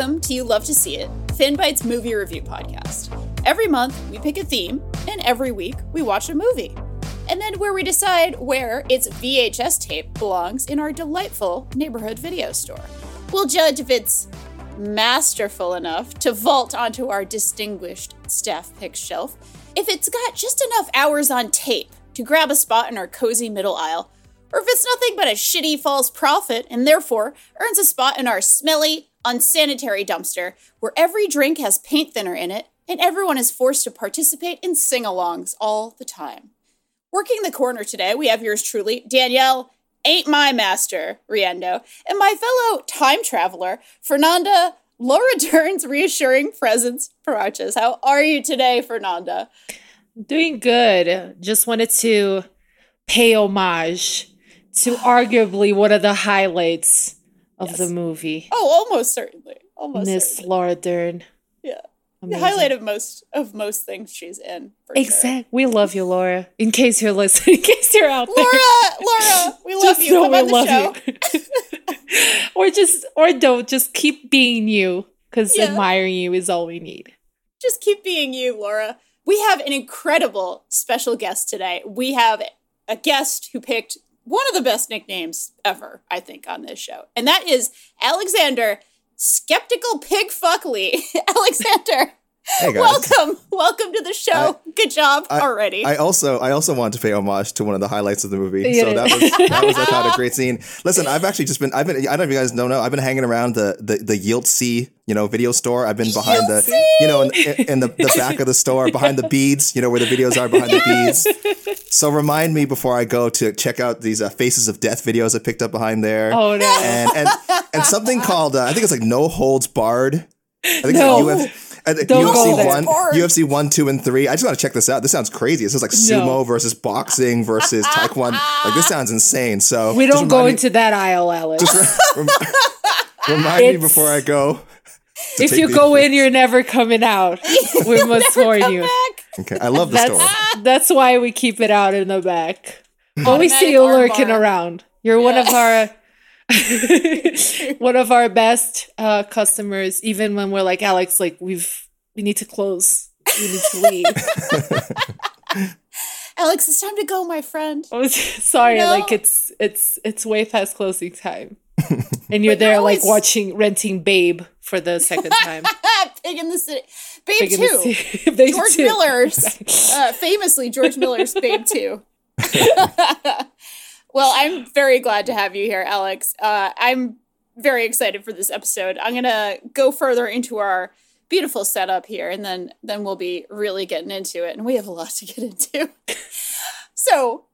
Welcome to You Love to See It, Fanbyte's movie review podcast. Every month, we pick a theme, and every week, we watch a movie. And then where we decide where its VHS tape belongs in our delightful neighborhood video store. We'll judge if it's masterful enough to vault onto our distinguished staff pick shelf, if it's got just enough hours on tape to grab a spot in our cozy middle aisle, or if it's nothing but a shitty false prophet and therefore earns a spot in our smelly, unsanitary dumpster where every drink has paint thinner in it and everyone is forced to participate in sing alongs all the time. Working the corner today, we have yours truly, Danielle, ain't my master, Riendeau, and my fellow time traveler, Fernanda, Laura Dern's reassuring presence, Paraches. How are you today, Fernanda? Doing good. Just wanted to pay homage to arguably one of the highlights of the movie. Oh, almost certainly. Almost Miss. Laura Dern. Yeah. The highlight of most of most things she's in. For sure. We love you, Laura. In case you're listening, in case you're out there. Laura, Laura, we love just you. know Come we on the love show. you. or just, or don't. Just keep being you, because Yeah. admiring you is all we need. Just keep being you, Laura. We have an incredible special guest today. We have a guest who picked one of the best nicknames ever, I think, on this show. And that is Alexander Skeptical Pig Fuckley. Alexander, Hey guys. welcome. Welcome to the show. Good job I- already. I also I also wanted to pay homage to one of the highlights of the movie. You so did. that was that was I thought a great scene. Listen, I've actually just been I've been I don't know if you guys don't know I've been hanging around the the the Yeltsin you know video store. I've been behind the you know in, in the the back of the store behind the beads you know where the videos are behind the beads. So remind me before I go to check out these uh, Faces of Death videos I picked up behind there. Oh no. and and and something called uh, I think it's like No Holds Barred. I think No. it's like Uf- Don't go UFC there. one, Barred. UFC one, two, and three. I just want to check this out. This sounds crazy. This is like sumo No. versus boxing versus taekwondo. Like this sounds insane. So we don't go remind me- into that aisle, Alex. rem- remind me before I go. if you these go in, you're never coming out. We must warn you. Back. Okay, I love the That's story. that's why we keep it out in the back. When we see you lurking armbar. around, you're one of our one of our best uh, customers. Even when we're like Alex, like we've we need to close, we need to leave. Alex, it's time to go, my friend. Was sorry, No. like it's it's it's way past closing time, and you're there you're like always- watching renting Babe for the second time. Pig in the City. Babe the 2. Babe George. Miller's, uh, famously George Miller's Babe 2. Well, I'm very glad to have you here, Alex. Uh, I'm very excited for this episode. I'm to go further into our beautiful setup here, and then, then we'll be really getting into it. And we have a lot to get into. so,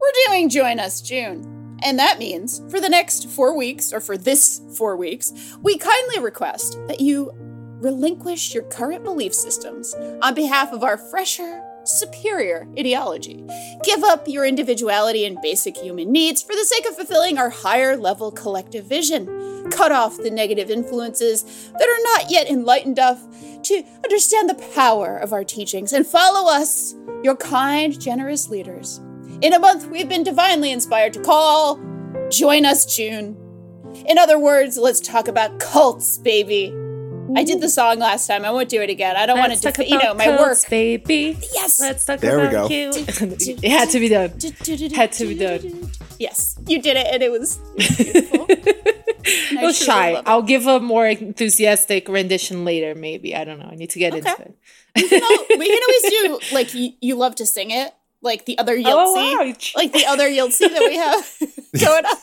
we're doing Join Us June. And that means for the next four weeks, or for this four weeks, we kindly request that you relinquish your current belief systems on behalf of our fresher, superior ideology. Give up your individuality and basic human needs for the sake of fulfilling our higher level collective vision. Cut off the negative influences that are not yet enlightened enough to understand the power of our teachings and follow us, your kind, generous leaders. In a month, we've been divinely inspired to call Join Us June. In other words, let's talk about cults, baby. I did the song last time. I won't do it again. I don't want Let's to, talk def- you know, about my work. baby. Yes. Let's talk There we about go. you. it had to be done. Had to be done. Yes, you did it, and it was, it was beautiful. it was shy. I'll give a more enthusiastic rendition later. Maybe I don't know. I need to get okay. into it. we, can all, we can always do like you, you love to sing it, like the other Yeltsin, oh, wow. like the other Yeltsin that we have going on.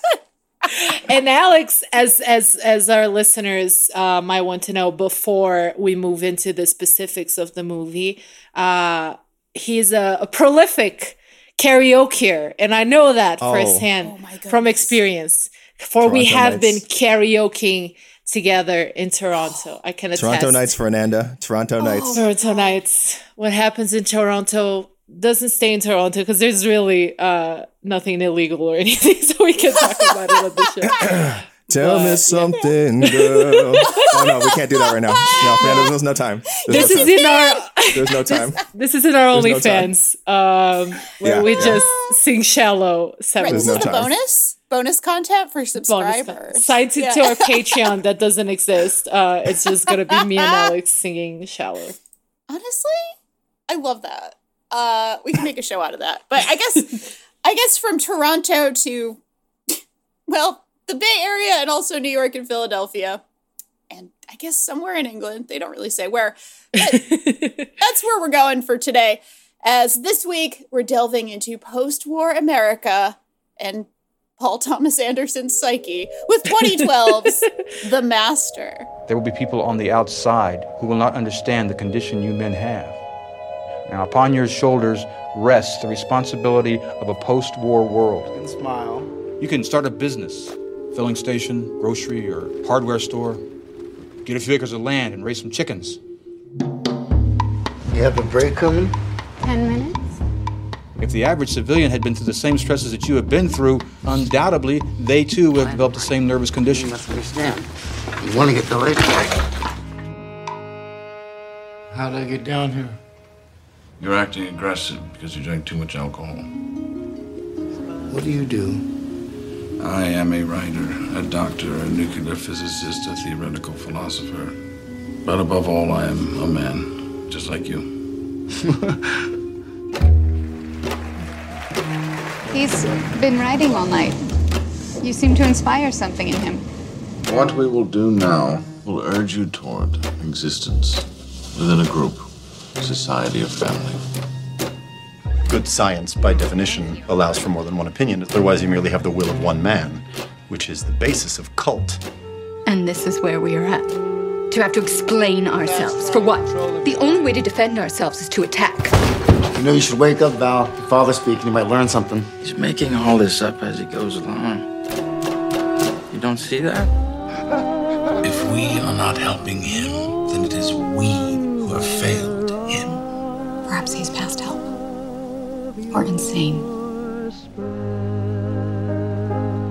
And Alex, as as as our listeners uh, might want to know, before we move into the specifics of the movie, uh, he's a, a prolific karaoke, and I know that oh. firsthand oh from experience. For Toronto we have nights. been karaokeing together in Toronto. I can attest. Toronto nights, Fernanda. Toronto oh. nights. Toronto nights. What happens in Toronto doesn't stay in Toronto because there's really uh, nothing illegal or anything, so we can talk about it on the show. Tell but, me something, girl. oh no, we can't do that right now. No, man, there's no time. There's this no is time. in our. There's no time. This, this is in our OnlyFans, no um, where yeah, we yeah. just sing shallow. Seven. Right, this is the bonus bonus content for subscribers. Side to, yeah. to our Patreon that doesn't exist. Uh, it's just gonna be me and Alex singing shallow. Honestly, I love that. Uh, we can make a show out of that. But I guess, I guess from Toronto to, well, the Bay Area and also New York and Philadelphia. And I guess somewhere in England. They don't really say where. But that's where we're going for today. As this week, we're delving into post war America and Paul Thomas Anderson's psyche with 2012's The Master. There will be people on the outside who will not understand the condition you men have. Now, upon your shoulders rests the responsibility of a post war world. And smile. You can start a business filling station, grocery, or hardware store. Get a few acres of land and raise some chickens. You have a break coming? Ten minutes. If the average civilian had been through the same stresses that you have been through, undoubtedly they too would have developed the same nervous condition. You must understand. You want to get the lady back. How did I get down here? You're acting aggressive because you drank too much alcohol. What do you do? I am a writer, a doctor, a nuclear physicist, a theoretical philosopher. But above all, I am a man, just like you. He's been writing all night. You seem to inspire something in him. What we will do now will urge you toward existence within a group, society, of family good science, by definition, allows for more than one opinion. Otherwise, you merely have the will of one man, which is the basis of cult. And this is where we are at. To have to explain ourselves. For what? The only way to defend ourselves is to attack. You know, you should wake up, Val. Your father's speaking. You might learn something. He's making all this up as he goes along. You don't see that? If we are not helping him, then it is we who have failed him. Perhaps he's past help or insane.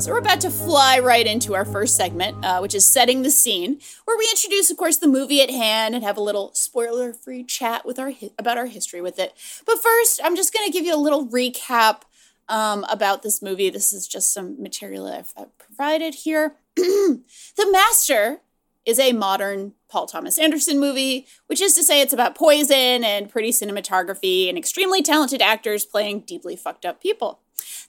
So we're about to fly right into our first segment, uh, which is setting the scene, where we introduce, of course, the movie at hand and have a little spoiler-free chat with our hi- about our history with it. But first, I'm just going to give you a little recap um, about this movie. This is just some material I've, I've provided here. the Master is a modern Paul Thomas Anderson movie, which is to say it's about poison and pretty cinematography and extremely talented actors playing deeply fucked up people.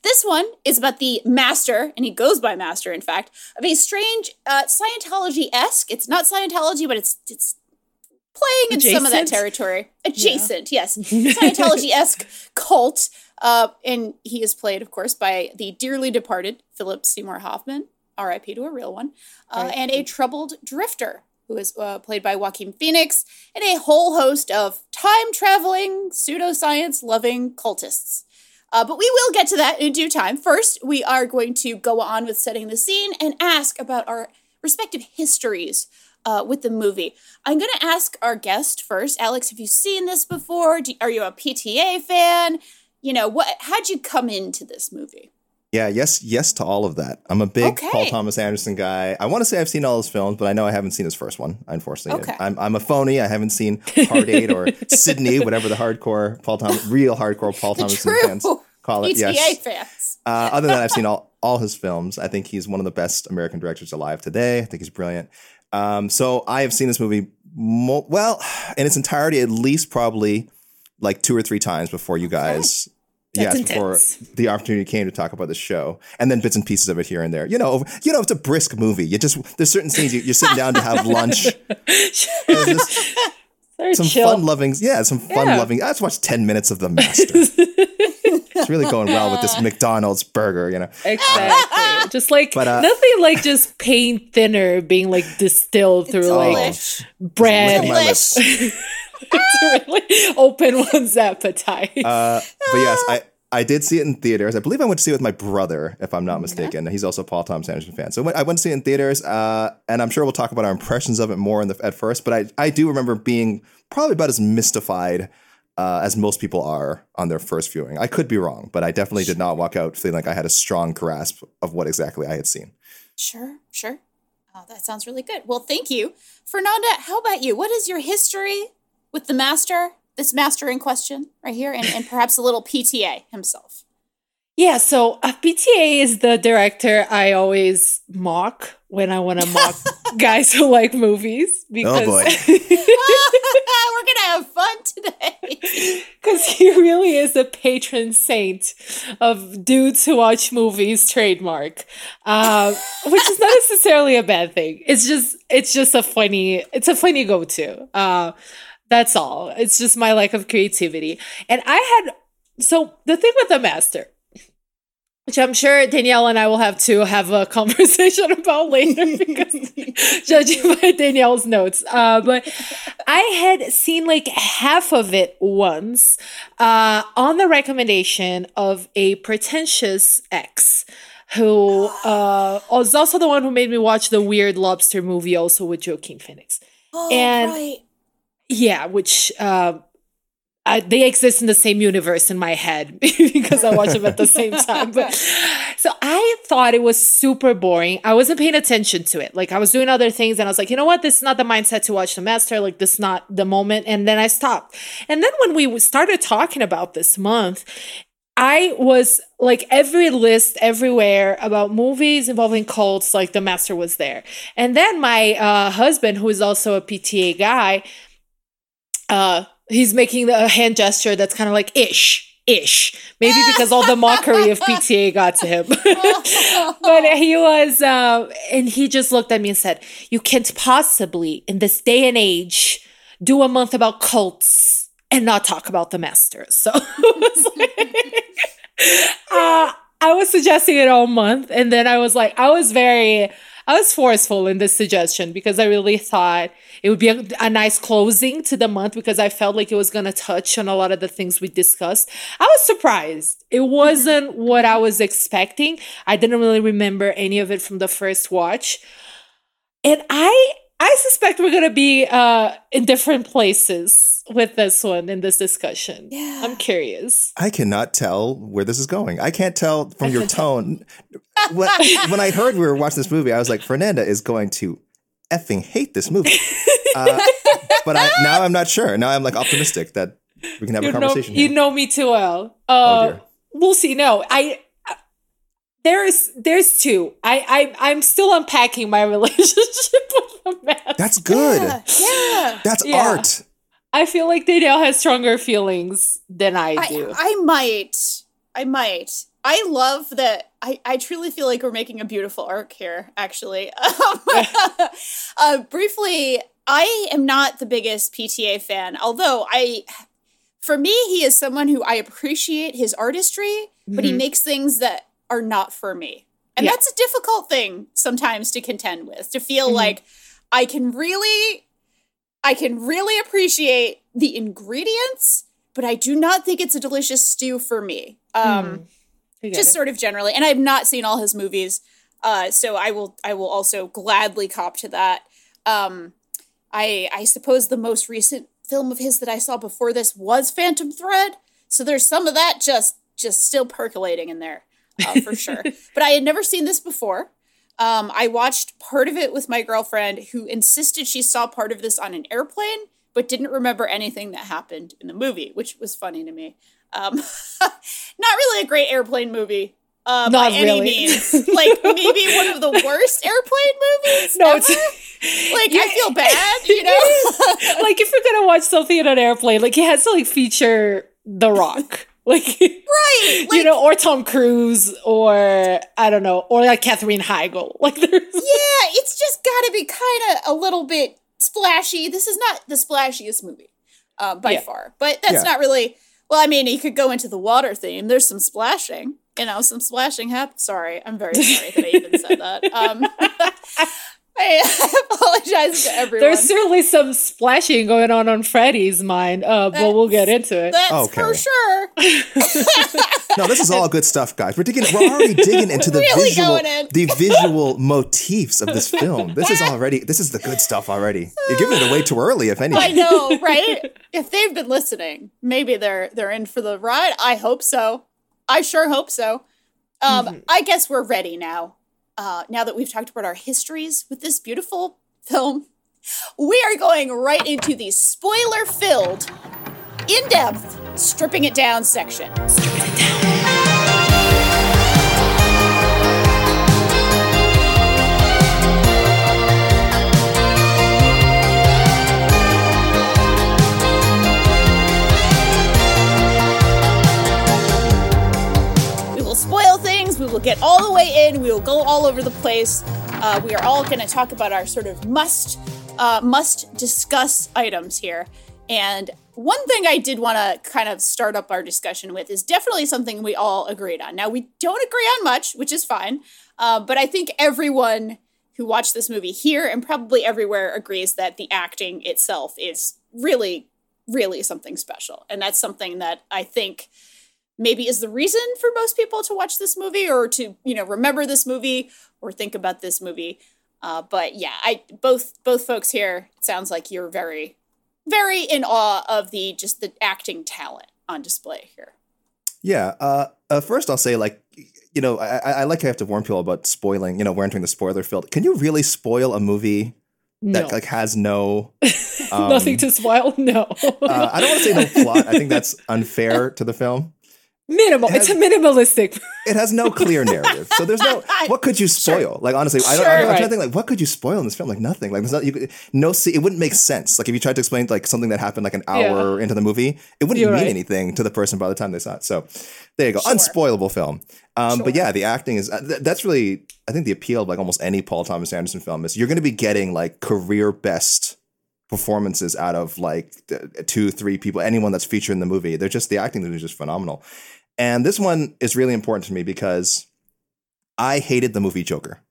This one is about the master, and he goes by master, in fact, of a strange uh, Scientology esque. It's not Scientology, but it's it's playing in Adjacent? some of that territory. Adjacent, yeah. yes, Scientology esque cult. Uh, and he is played, of course, by the dearly departed Philip Seymour Hoffman, R.I.P. to a real one, uh, and a troubled drifter who is uh, played by Joaquin Phoenix, and a whole host of time traveling, pseudoscience loving cultists. Uh, but we will get to that in due time. First, we are going to go on with setting the scene and ask about our respective histories uh, with the movie. I'm going to ask our guest first. Alex, have you seen this before? Do, are you a PTA fan? You know, what? How'd you come into this movie? Yeah, yes, yes to all of that. I'm a big okay. Paul Thomas Anderson guy. I want to say I've seen all his films, but I know I haven't seen his first one. Unfortunately, okay. I'm I'm a phony. I haven't seen Hard Eight or Sydney, whatever the hardcore Paul Thomas, real hardcore Paul Thomas fans call it. PTA yes, fans. uh, other than that, I've seen all all his films. I think he's one of the best American directors alive today. I think he's brilliant. Um, so I have seen this movie mo- well in its entirety, at least probably like two or three times before you guys That's yes, before the opportunity came to talk about the show, and then bits and pieces of it here and there. You know, you know, it's a brisk movie. You just there's certain scenes you, you're sitting down to have lunch. There's just They're some fun loving, yeah, some fun Yeah. loving. I just watched ten minutes of The Master. it's really going well with this McDonald's burger. You know, Exactly. just like But, uh, nothing like just paint thinner being like distilled through like Delish. bread Licking my lips. to really open one's appetite. Uh, but yes, I. I did see it in theaters. I believe I went to see it with my brother, if I'm not mistaken. He's also a Paul Thomas Anderson fan. So I went, I went to see it in theaters, uh, and I'm sure we'll talk about our impressions of it more in the, at first. But I, I do remember being probably about as mystified uh, as most people are on their first viewing. I could be wrong, but I definitely did not walk out feeling like I had a strong grasp of what exactly I had seen. Sure, sure. Oh, that sounds really good. Well, thank you. Fernanda, how about you? What is your history with the master, this master in question right here, and, and perhaps a little PTA himself? Yeah, so uh, PTA is the director I always mock when I want to mock guys who like movies because boy. We're going to have fun today. because he really is a patron saint of dudes who watch movies trademark uh, which is not necessarily a bad thing it's just it's just a funny it's a funny go-to uh, that's all it's just my lack of creativity and i had so the thing with the master which I'm sure Danielle and I will have to have a conversation about later because judging by Danielle's notes. Uh, but I had seen like half of it once uh, on the recommendation of a pretentious ex who uh, was also the one who made me watch the weird lobster movie also with Joaquin Phoenix. Oh, And- right. Yeah, which uh, I, they exist in the same universe in my head because I watch them at the same time. But so I thought it was super boring. I wasn't paying attention to it. Like I was doing other things, and I was like, you know what? This is not the mindset to watch the master. Like this is not the moment. And then I stopped. And then when we started talking about this month, I was like every list everywhere about movies involving cults, like The Master was there. And then my uh, husband, who is also a PTA guy, uh, he's making a hand gesture that's kind of like ish. Ish, maybe because all the mockery of PTA got to him. but he was, uh, and he just looked at me and said, You can't possibly, in this day and age, do a month about cults and not talk about the masters So uh, I was suggesting it all month. And then I was like, I was very, I was forceful in this suggestion because I really thought it would be a, a nice closing to the month because I felt like it was going to touch on a lot of the things we discussed. I was surprised. It wasn't what I was expecting. I didn't really remember any of it from the first watch. And I I suspect we're gonna be uh in different places with this one in this discussion. Yeah. I'm curious. I cannot tell where this is going. I can't tell from your tone. when, when I heard we were watching this movie, I was like, Fernanda is going to effing hate this movie. Uh, but I, now I'm not sure. Now I'm like optimistic that we can have You a know, conversation. you know me too well. Oh, Uh, dear. we'll see. No, I. I- There's there's two. I I I'm still unpacking my relationship with the man. That's good. Yeah. yeah. That's Yeah. art. I feel like Danielle has stronger feelings than I I, do. I might. I might. I love that. I, I truly feel like we're making a beautiful arc here, actually. Uh, briefly, I am not the biggest PTA fan, although I, for me, he is someone who I appreciate his artistry, but he Mhm. makes things that are not for me. And Yeah. that's a difficult thing sometimes to contend with, to feel Mhm. like I can really I can really appreciate the ingredients, but I do not think it's a delicious stew for me. Um, get just it. sort of generally, and I've not seen all his movies, uh, so I will I will also gladly cop to that. Um, I I suppose the most recent film of his that I saw before this was Phantom Thread, so there's some of that just just still percolating in there uh, for sure. But I had never seen this before. Um, I watched part of it with my girlfriend, who insisted she saw part of this on an airplane, but didn't remember anything that happened in the movie, which was funny to me. Um, not really a great airplane movie. Uh, Not by any really. means. Like maybe one of the worst airplane movies. No, ever. it's- like I feel bad, you know. like if you're gonna watch something in an airplane, like it has to like feature The Rock. Like right, you know, or Tom Cruise, or I don't know, or like Katherine Heigl. Like there's yeah, it's just got to be kind of a little bit splashy. This is not the splashiest movie uh, by Yeah. far, but that's Yeah. not really. Well, I mean, you could go into the water theme. There's some splashing. You know, some splashing happens. Sorry, I'm very sorry that I even said that. Um, I apologize to everyone. there's certainly some splashing going on on Freddie's mind, uh, but we'll get into it. That's Okay. for sure. No, this is all good stuff, guys. We're digging. We're already digging into the Really visual, in. the visual motifs of this film. This is already. This is the good stuff already. You're giving it away too early, if anything. I know, right? if they've been listening, maybe they're they're in for the ride. I hope so. I sure hope so. Um, I guess we're ready now. Uh, now that we've talked about our histories with this beautiful film, we are going right into the spoiler-filled, in-depth, stripping it down section. We things. We will get all the way in. We will go all over the place. Uh, we are all going to talk about our sort of must uh, must discuss items here. And one thing I did want to kind of start up our discussion with is definitely something we all agreed on. Now we don't agree on much, which is fine, uh, but I think everyone who watched this movie here and probably everywhere agrees that the acting itself is really, really something special, and that's something that I think maybe is the reason for most people to watch this movie or to you know remember this movie or think about this movie uh, but yeah i both both folks here it sounds like you're very very in awe of the just the acting talent on display here Yeah. Uh, uh, first, I'll say like, you know, I, I like I have to warn people about spoiling. You know, we're entering the spoiler field. Can you really spoil a movie No. that like has no? um, Nothing to spoil. No. uh, I don't want to say no plot. I think that's unfair to the film. Minimal. It's a minimalistic. It has no clear narrative, so there's no. What could you spoil? Like honestly, I don't. Sure. I'm, I'm trying to think like what could you spoil in this film? Like nothing. Like there's not. You could, no. See, it wouldn't make sense. Like if you tried to explain like something that happened like an hour into the movie, it wouldn't You're mean right. anything to the person by the time they saw it. So there you go. Sure. Unspoilable film. Um, But yeah, the acting is uh, th- that's really I think the appeal of like almost any Paul Thomas Anderson film is you're going to be getting like career best performances out of like two, three people, anyone that's featured in the movie. They're just the acting is just phenomenal. And this one is really important to me because I hated the movie Joker.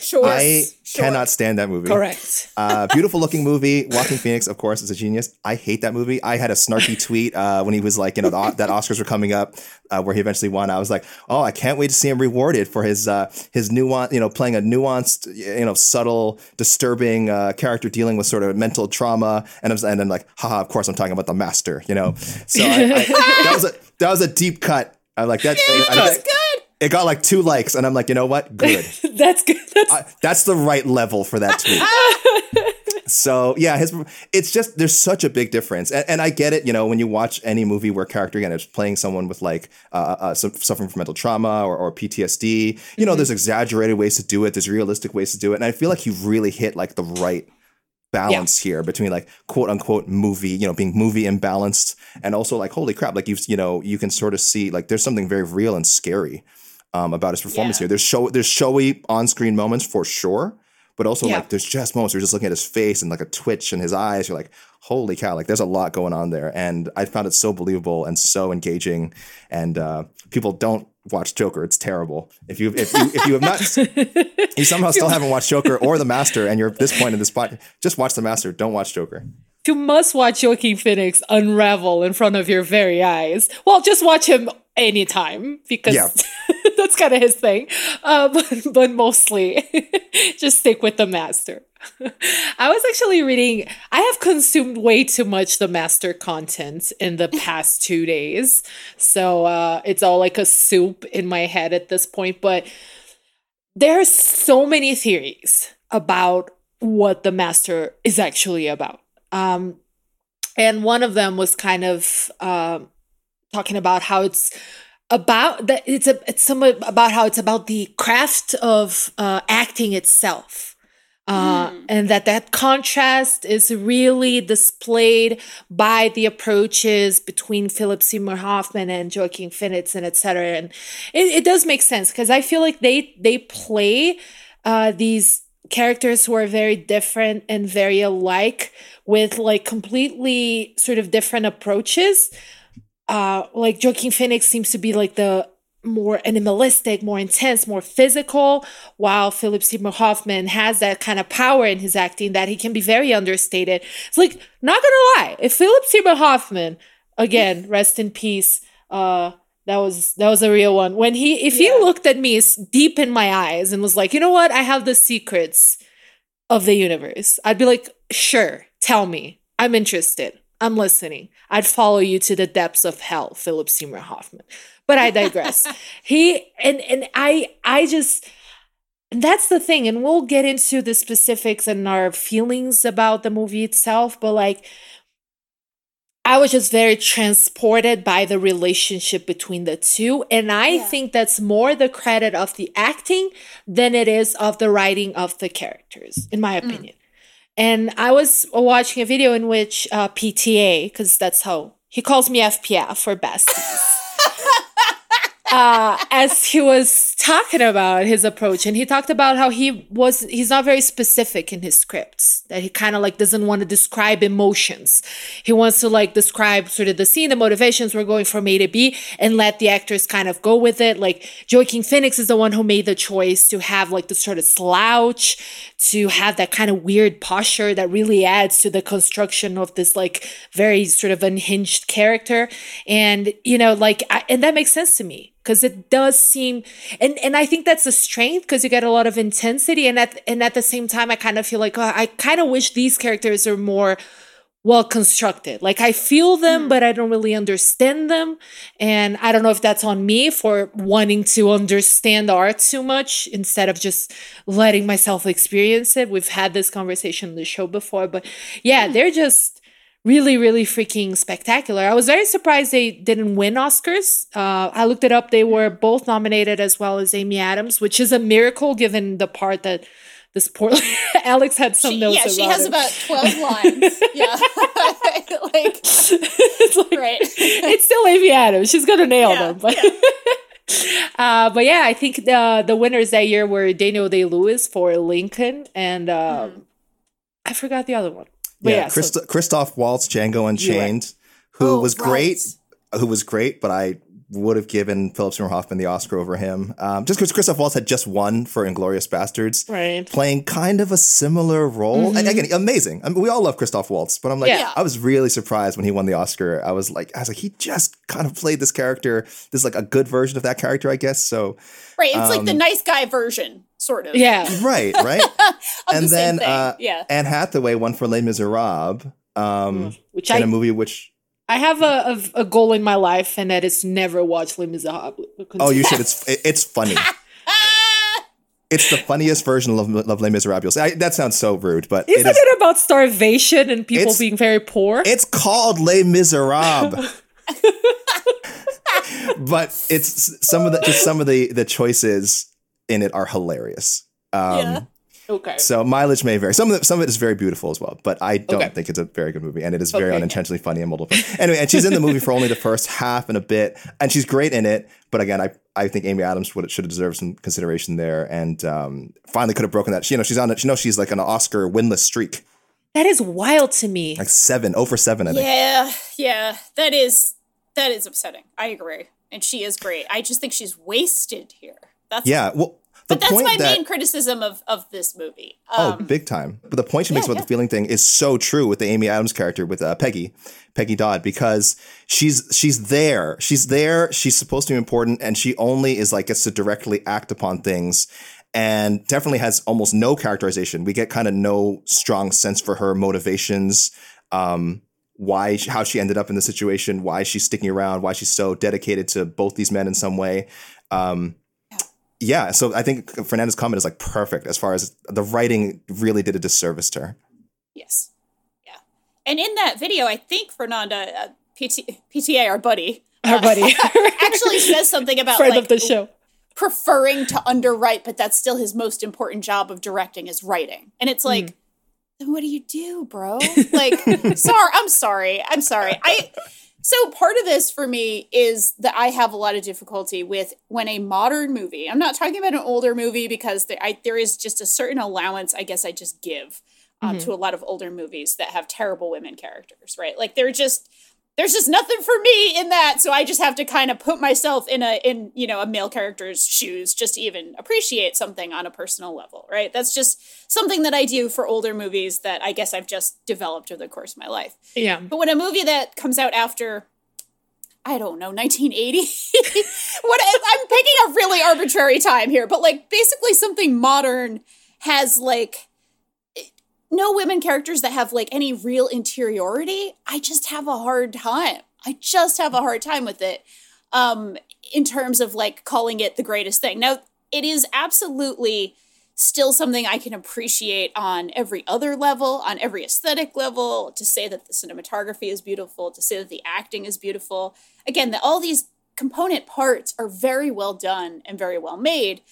sure I sure. cannot stand that movie. Correct. Uh, beautiful looking movie. Joaquin Phoenix, of course, is a genius. I hate that movie. I had a snarky tweet uh, when he was like, you know, the, that Oscars were coming up, uh, where he eventually won. I was like, oh, I can't wait to see him rewarded for his uh, his nuance, you know, playing a nuanced, you know, subtle, disturbing uh, character dealing with sort of mental trauma. And was, and then like, haha, of course, I'm talking about the master, you know. So I, I, that was a that was a deep cut. I like. I- that's I- good it got like two likes, and I'm like, you know what? Good. That's good. That's I, that's the right level for that tweet. so yeah, his it's just there's such a big difference, and, and I get it. You know, when you watch any movie where character again is playing someone with like uh, uh, suffering from mental trauma or, or PTSD, you know, there's exaggerated ways to do it. There's realistic ways to do it, and I feel like you really hit like the right balance here between like quote unquote movie, you know, being movie imbalanced, and also like holy crap, like you've you know you can sort of see like there's something very real and scary um, about his performance Yeah. here. There's show there's showy on screen moments for sure, but also Yeah. like there's just moments where you're just looking at his face and like a twitch in his eyes. You're like, holy cow! Like there's a lot going on there, and I found it so believable and so engaging. And uh, people don't watch Joker; it's terrible. If you if you if you have not, you somehow still haven't watched Joker or The Master, and you're at this point in this spot, just watch The Master. Don't watch Joker. You must watch Joaquin Phoenix unravel in front of your very eyes. Well, just watch him anytime because Yeah. that's kind of his thing. Uh, but, but mostly, just stick with the master. I was actually reading, I have consumed way too much the master content in the past two days. So uh, it's all like a soup in my head at this point. But there are so many theories about what the master is actually about. Um, and one of them was kind of um, talking about how it's about that it's a it's somewhat about how it's about the craft of uh, acting itself Uh, and that that contrast is really displayed by the approaches between Philip Seymour Hoffman and Joaquin Phoenix and etc. And it, it does make sense because I feel like they they play uh, these characters who are very different and very alike with like completely sort of different approaches. Uh, like Joaquin Phoenix seems to be like the more animalistic, more intense, more physical, while Philip Seymour Hoffman has that kind of power in his acting that he can be very understated. It's like, not gonna lie, if Philip Seymour Hoffman, again, rest in peace, uh, that was that was a real one. When he if Yeah. he looked at me deep in my eyes and was like, you know what, I have the secrets of the universe, I'd be like, sure, tell me. I'm interested. I'm listening. I'd follow you to the depths of hell, Philip Seymour Hoffman. But I digress. he and and I I just and that's the thing, and we'll get into the specifics and our feelings about the movie itself, but like I was just very transported by the relationship between the two. And I Yeah. think that's more the credit of the acting than it is of the writing of the characters, in my opinion. And I was watching a video in which uh, PTA, because that's how he calls me FPF for besties. uh, as he was talking about his approach, and he talked about how he was he's not very specific in his scripts. That he kind of like doesn't want to describe emotions. He wants to like describe sort of the scene, the motivations. We're going from A to B, and let the actors kind of go with it. Like Joaquin Phoenix is the one who made the choice to have like the sort of slouch, to have that kind of weird posture that really adds to the construction of this like very sort of unhinged character. And you know, like, I, and that makes sense to me because it does seem and and I think that's a strength because you get a lot of intensity and at and at the same time I kind of feel like oh, I kind of wish these characters are more well constructed like I feel them hmm. but I don't really understand them and I don't know if that's on me for wanting to understand art too much instead of just letting myself experience it. We've had this conversation on the show before but yeah hmm. they're just really really freaking spectacular i was very surprised they didn't win oscars uh, i looked it up they were both nominated as well as amy adams which is a miracle given the part that this poor alex had some She- notes yeah, she has it. about 12 lines. Yeah. like, it's like, right. it's still amy adams she's gonna nail Yeah, them but Uh, but yeah, I think the the winners that year were Daniel Day Lewis for Lincoln, and um, I forgot the other one. But yeah, yeah, so- Christoph Waltz, Django Unchained, who Oh, was great, who was great, but I would have given Philip Seymour Hoffman the Oscar over him, um, just because Christoph Waltz had just won for Inglourious Basterds, Right. playing kind of a similar role. And again, amazing. I mean, we all love Christoph Waltz, but I'm like, Yeah. I was really surprised when he won the Oscar. I was like, I was like, he just kind of played this character. This is like a good version of that character, I guess. So, right. It's like the Um, nice guy version, sort of. yeah, right, right. And the then same thing. uh, yeah. Anne Hathaway won for Les Miserables. Um, which in I a movie which I have a, a, a goal in my life, and that is never watch Les Miserables. Oh, you should. It's it's funny. it's the funniest version of, of Les Miserables. I, that sounds so rude, but Isn't it is. it about starvation and people being very poor? It's called Les Miserables. but it's some of the just some of the the choices in it are hilarious. Um, Yeah. okay. So mileage may vary. Some of it, some of it is very beautiful as well, but I don't Okay. think it's a very good movie, and it is very Okay. unintentionally funny in multiple. anyway, and she's in the movie for only the first half and a bit, and she's great in it. But again, I I think Amy Adams would should have deserved some consideration there, and um, finally could have broken that. She, you know, she's on it. You know, she's like an Oscar winless streak, That is wild to me. like seven over seven. I think. Yeah, yeah, that is that is upsetting. I agree, and she is great. I just think she's wasted here. That's Yeah. Well, but that's my that main criticism of of this movie. Oh, Um, big time. But the point she makes yeah, about yeah. the feeling thing is so true with the Amy Adams character with uh, Peggy, Peggy Dodd, because she's she's there. She's there. She's supposed to be important, and she only is like gets to directly act upon things, and definitely has almost no characterization. We get kind of no strong sense for her motivations, um, why how she ended up in the situation, why she's sticking around, why she's so dedicated to both these men in some way. Um, yeah, so I think Fernanda's comment is like perfect as far as the writing really did a disservice to her. yes, yeah, and in that video, I think Fernanda uh, PT, PTA, our buddy, Our buddy, actually says something about friend like of the show. preferring to underwrite, but that's still his most important job of directing is writing. And it's like, mm. then what do you do, bro? Like, sorry, I'm sorry. I'm sorry. I so part of this for me is that I have a lot of difficulty with when a modern movie. I'm not talking about an older movie because there, I, there is just a certain allowance I guess I just give um, mm-hmm. to a lot of older movies that have terrible women characters, right? Like they're just there's just nothing for me in that. So i just have to kind of put myself in a in you know a male character's shoes just to even appreciate something on a personal level right? That's just something that i do for older movies that i guess i've just developed over the course of my life. Yeah. But when a movie that comes out after I don't know, 1980. what I'm picking a really arbitrary time here, but like basically something modern has like no women characters that have like any real interiority, I just have a hard time. I just have a hard time with it. Um, in terms of like calling it the greatest thing. Now, it is absolutely still something I can appreciate on every other level, on every aesthetic level, to say that the cinematography is beautiful, to say that the acting is beautiful. Again, that all these component parts are very well done and very well made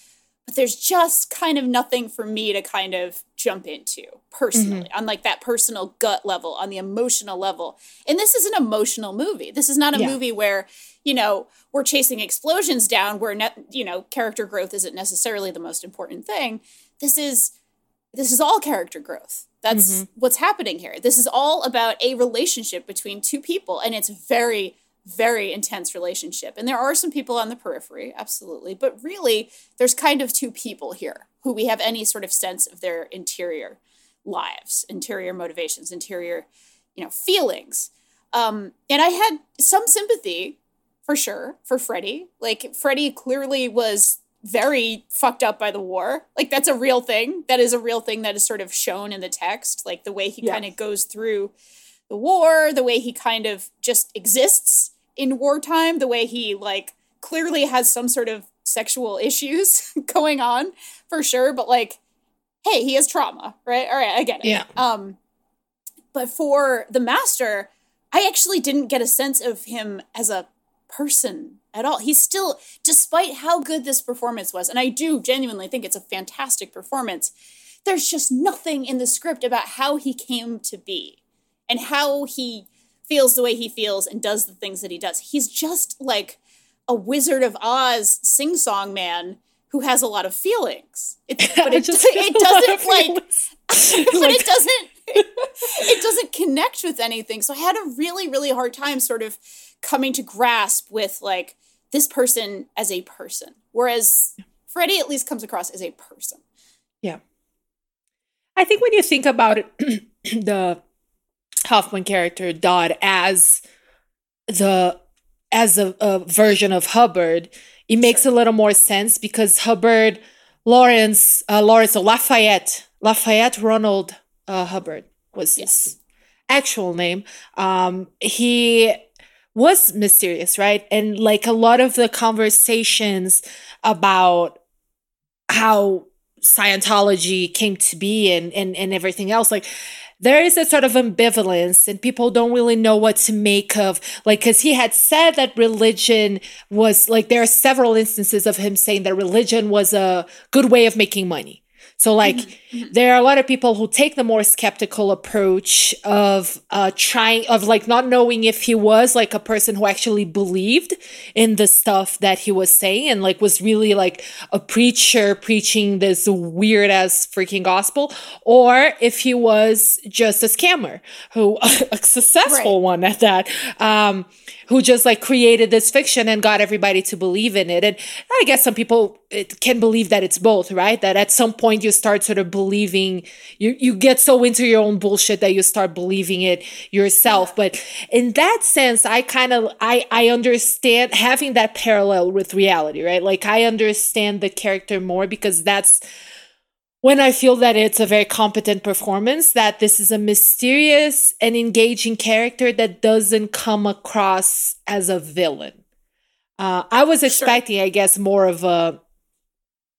but there's just kind of nothing for me to kind of jump into personally mm-hmm. on like that personal gut level on the emotional level and this is an emotional movie this is not a yeah. movie where you know we're chasing explosions down where ne- you know character growth isn't necessarily the most important thing this is this is all character growth that's mm-hmm. what's happening here this is all about a relationship between two people and it's very very intense relationship. And there are some people on the periphery, absolutely. But really, there's kind of two people here who we have any sort of sense of their interior lives, interior motivations, interior, you know, feelings. Um, and I had some sympathy for sure for Freddie. Like, Freddie clearly was very fucked up by the war. Like, that's a real thing. That is a real thing that is sort of shown in the text. Like, the way he yes. kind of goes through the war, the way he kind of just exists in wartime, the way he like clearly has some sort of sexual issues going on for sure, but like, hey, he has trauma, right? All right, I get it. Yeah. Um, but for the master, I actually didn't get a sense of him as a person at all. He's still, despite how good this performance was, and I do genuinely think it's a fantastic performance, there's just nothing in the script about how he came to be and how he feels the way he feels and does the things that he does. He's just like a Wizard of Oz sing song man who has a lot of feelings. It, but it, it doesn't like, but like, it doesn't, it doesn't connect with anything. So I had a really, really hard time sort of coming to grasp with like this person as a person. Whereas Freddie at least comes across as a person. Yeah. I think when you think about it, the Hoffman character Dodd as the as a, a version of Hubbard, it makes sure. a little more sense because Hubbard, Lawrence, uh, Lawrence or Lafayette, Lafayette Ronald uh, Hubbard was yes. his actual name. Um, he was mysterious, right? And like a lot of the conversations about how Scientology came to be and and and everything else, like there is a sort of ambivalence and people don't really know what to make of like because he had said that religion was like there are several instances of him saying that religion was a good way of making money so, like, mm-hmm. mm-hmm. there are a lot of people who take the more skeptical approach of uh, trying, of like not knowing if he was like a person who actually believed in the stuff that he was saying and like was really like a preacher preaching this weird ass freaking gospel, or if he was just a scammer who, a successful right. one at that. Um, who just like created this fiction and got everybody to believe in it. And I guess some people can believe that it's both, right? That at some point you start sort of believing you you get so into your own bullshit that you start believing it yourself. But in that sense, I kind of I I understand having that parallel with reality, right? Like I understand the character more because that's when I feel that it's a very competent performance, that this is a mysterious and engaging character that doesn't come across as a villain. Uh, I was expecting, sure. I guess, more of a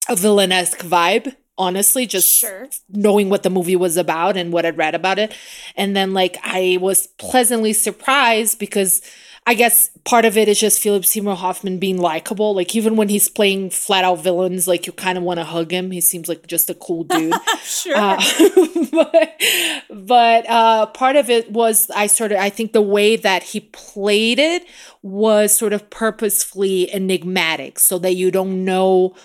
a villainesque vibe honestly, just Sure. knowing what the movie was about and what I'd read about it. And then like I was pleasantly surprised because I guess part of it is just Philip Seymour Hoffman being likable. Like even when he's playing flat out villains, like you kind of want to hug him. He seems like just a cool dude. Sure. Uh, but but uh, part of it was I sort of I think the way that he played it was sort of purposefully enigmatic, so that you don't know.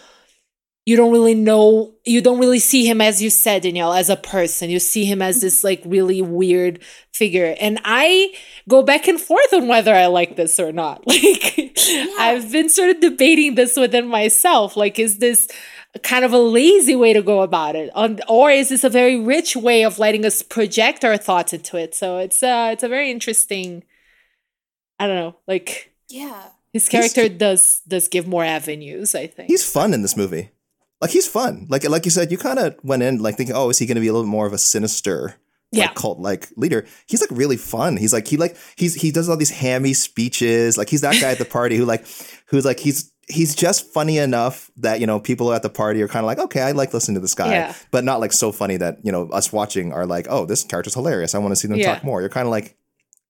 You don't really know, you don't really see him, as you said, Danielle, as a person. You see him as this like really weird figure. And I go back and forth on whether I like this or not. Like, I've been sort of debating this within myself. Like, is this kind of a lazy way to go about it on or is this a very rich way of letting us project our thoughts into it so it's uh it's a very interesting i don't know like yeah his character does does give more avenues i think He's fun in this movie. Like he's fun. Like like you said, you kind of went in like thinking, oh, is he going to be a little bit more of a sinister, Yeah. like cult like leader? He's like really fun. He's like he like he's he does all these hammy speeches. Like he's that guy at the party who like who's like he's he's just funny enough that you know people at the party are kind of like, okay, I like listening to this guy, Yeah. but not like so funny that you know us watching are like, oh, this character's hilarious. I want to see them Yeah. talk more. You're kind of like.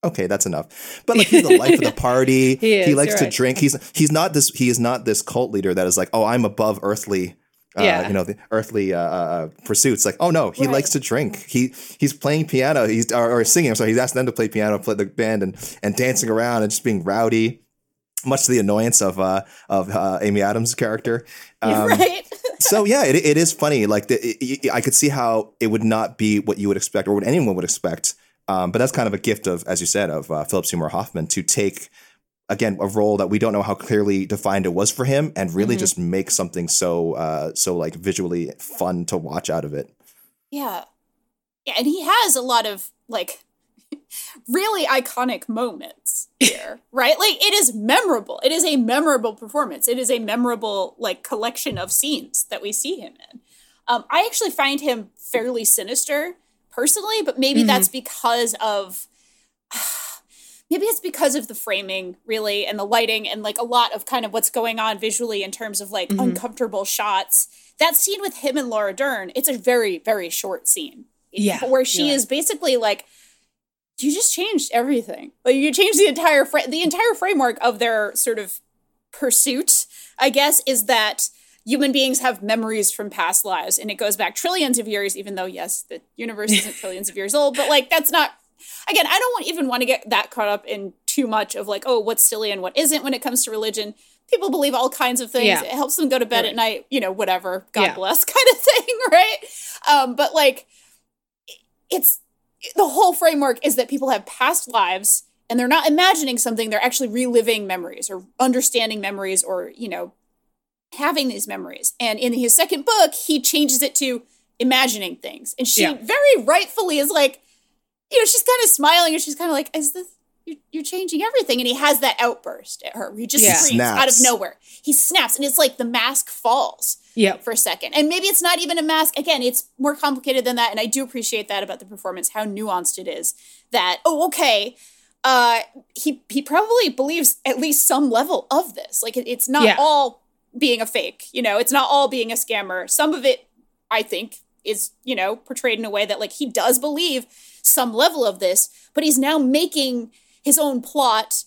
Okay, that's enough. But like he's the life of the party. He is, likes to right. drink. He's he's not this he is not this cult leader that is like, oh, I'm above earthly uh, Yeah. you know, the earthly uh, uh, pursuits. Like, oh no, he Right. likes to drink. He he's playing piano. He's or, or singing. I'm sorry. He's asked them to play piano, play the band, and and dancing around and just being rowdy, much to the annoyance of uh, of uh, Amy Adams' character. Um, right. so yeah, it, it is funny. Like the, it, it- I could see how it would not be what you would expect or what anyone would expect. Um, but that's kind of a gift of, as you said, of uh, Philip Seymour Hoffman to take again a role that we don't know how clearly defined it was for him, and really Mhm. just make something so uh, so like visually fun to watch out of it. Yeah. Yeah, and he has a lot of like really iconic moments here, right? Like it is memorable. It is a memorable performance. It is a memorable like collection of scenes that we see him in. Um, I actually find him fairly sinister personally, but maybe Mhm. that's because of maybe it's because of the framing really and the lighting and like a lot of kind of what's going on visually in terms of like Mhm. uncomfortable shots. That scene with him and laura dern it's a very very short scene. Yeah, where she is basically like you just changed everything. Like you changed the entire fra- the entire framework of their sort of pursuit i guess is that human beings have memories from past lives and it goes back trillions of years even though yes the universe isn't trillions of years old but like that's not again i don't even want to get that caught up in too much of like oh what's silly and what isn't when it comes to religion people believe all kinds of things Yeah. it helps them go to bed Right. at night you know whatever god Yeah. bless kind of thing right um but like it's the whole framework is that people have past lives and they're not imagining something they're actually reliving memories or understanding memories or you know having these memories and in his second book he changes it to imagining things and she Yeah. very rightfully is like you know she's kind of smiling and she's kind of like is this you're, you're changing everything and he has that outburst at her he just Yeah. screams out of nowhere he snaps and it's like the mask falls yeah for a second. And maybe it's not even a mask. Again, it's more complicated than that. And I do appreciate that about the performance, how nuanced it is. That, oh, okay. Uh he he probably believes at least some level of this. Like it, it's not Yeah. all being a fake, you know, it's not all being a scammer. Some of it, I think, is, you know, portrayed in a way that like he does believe some level of this, but he's now making his own plot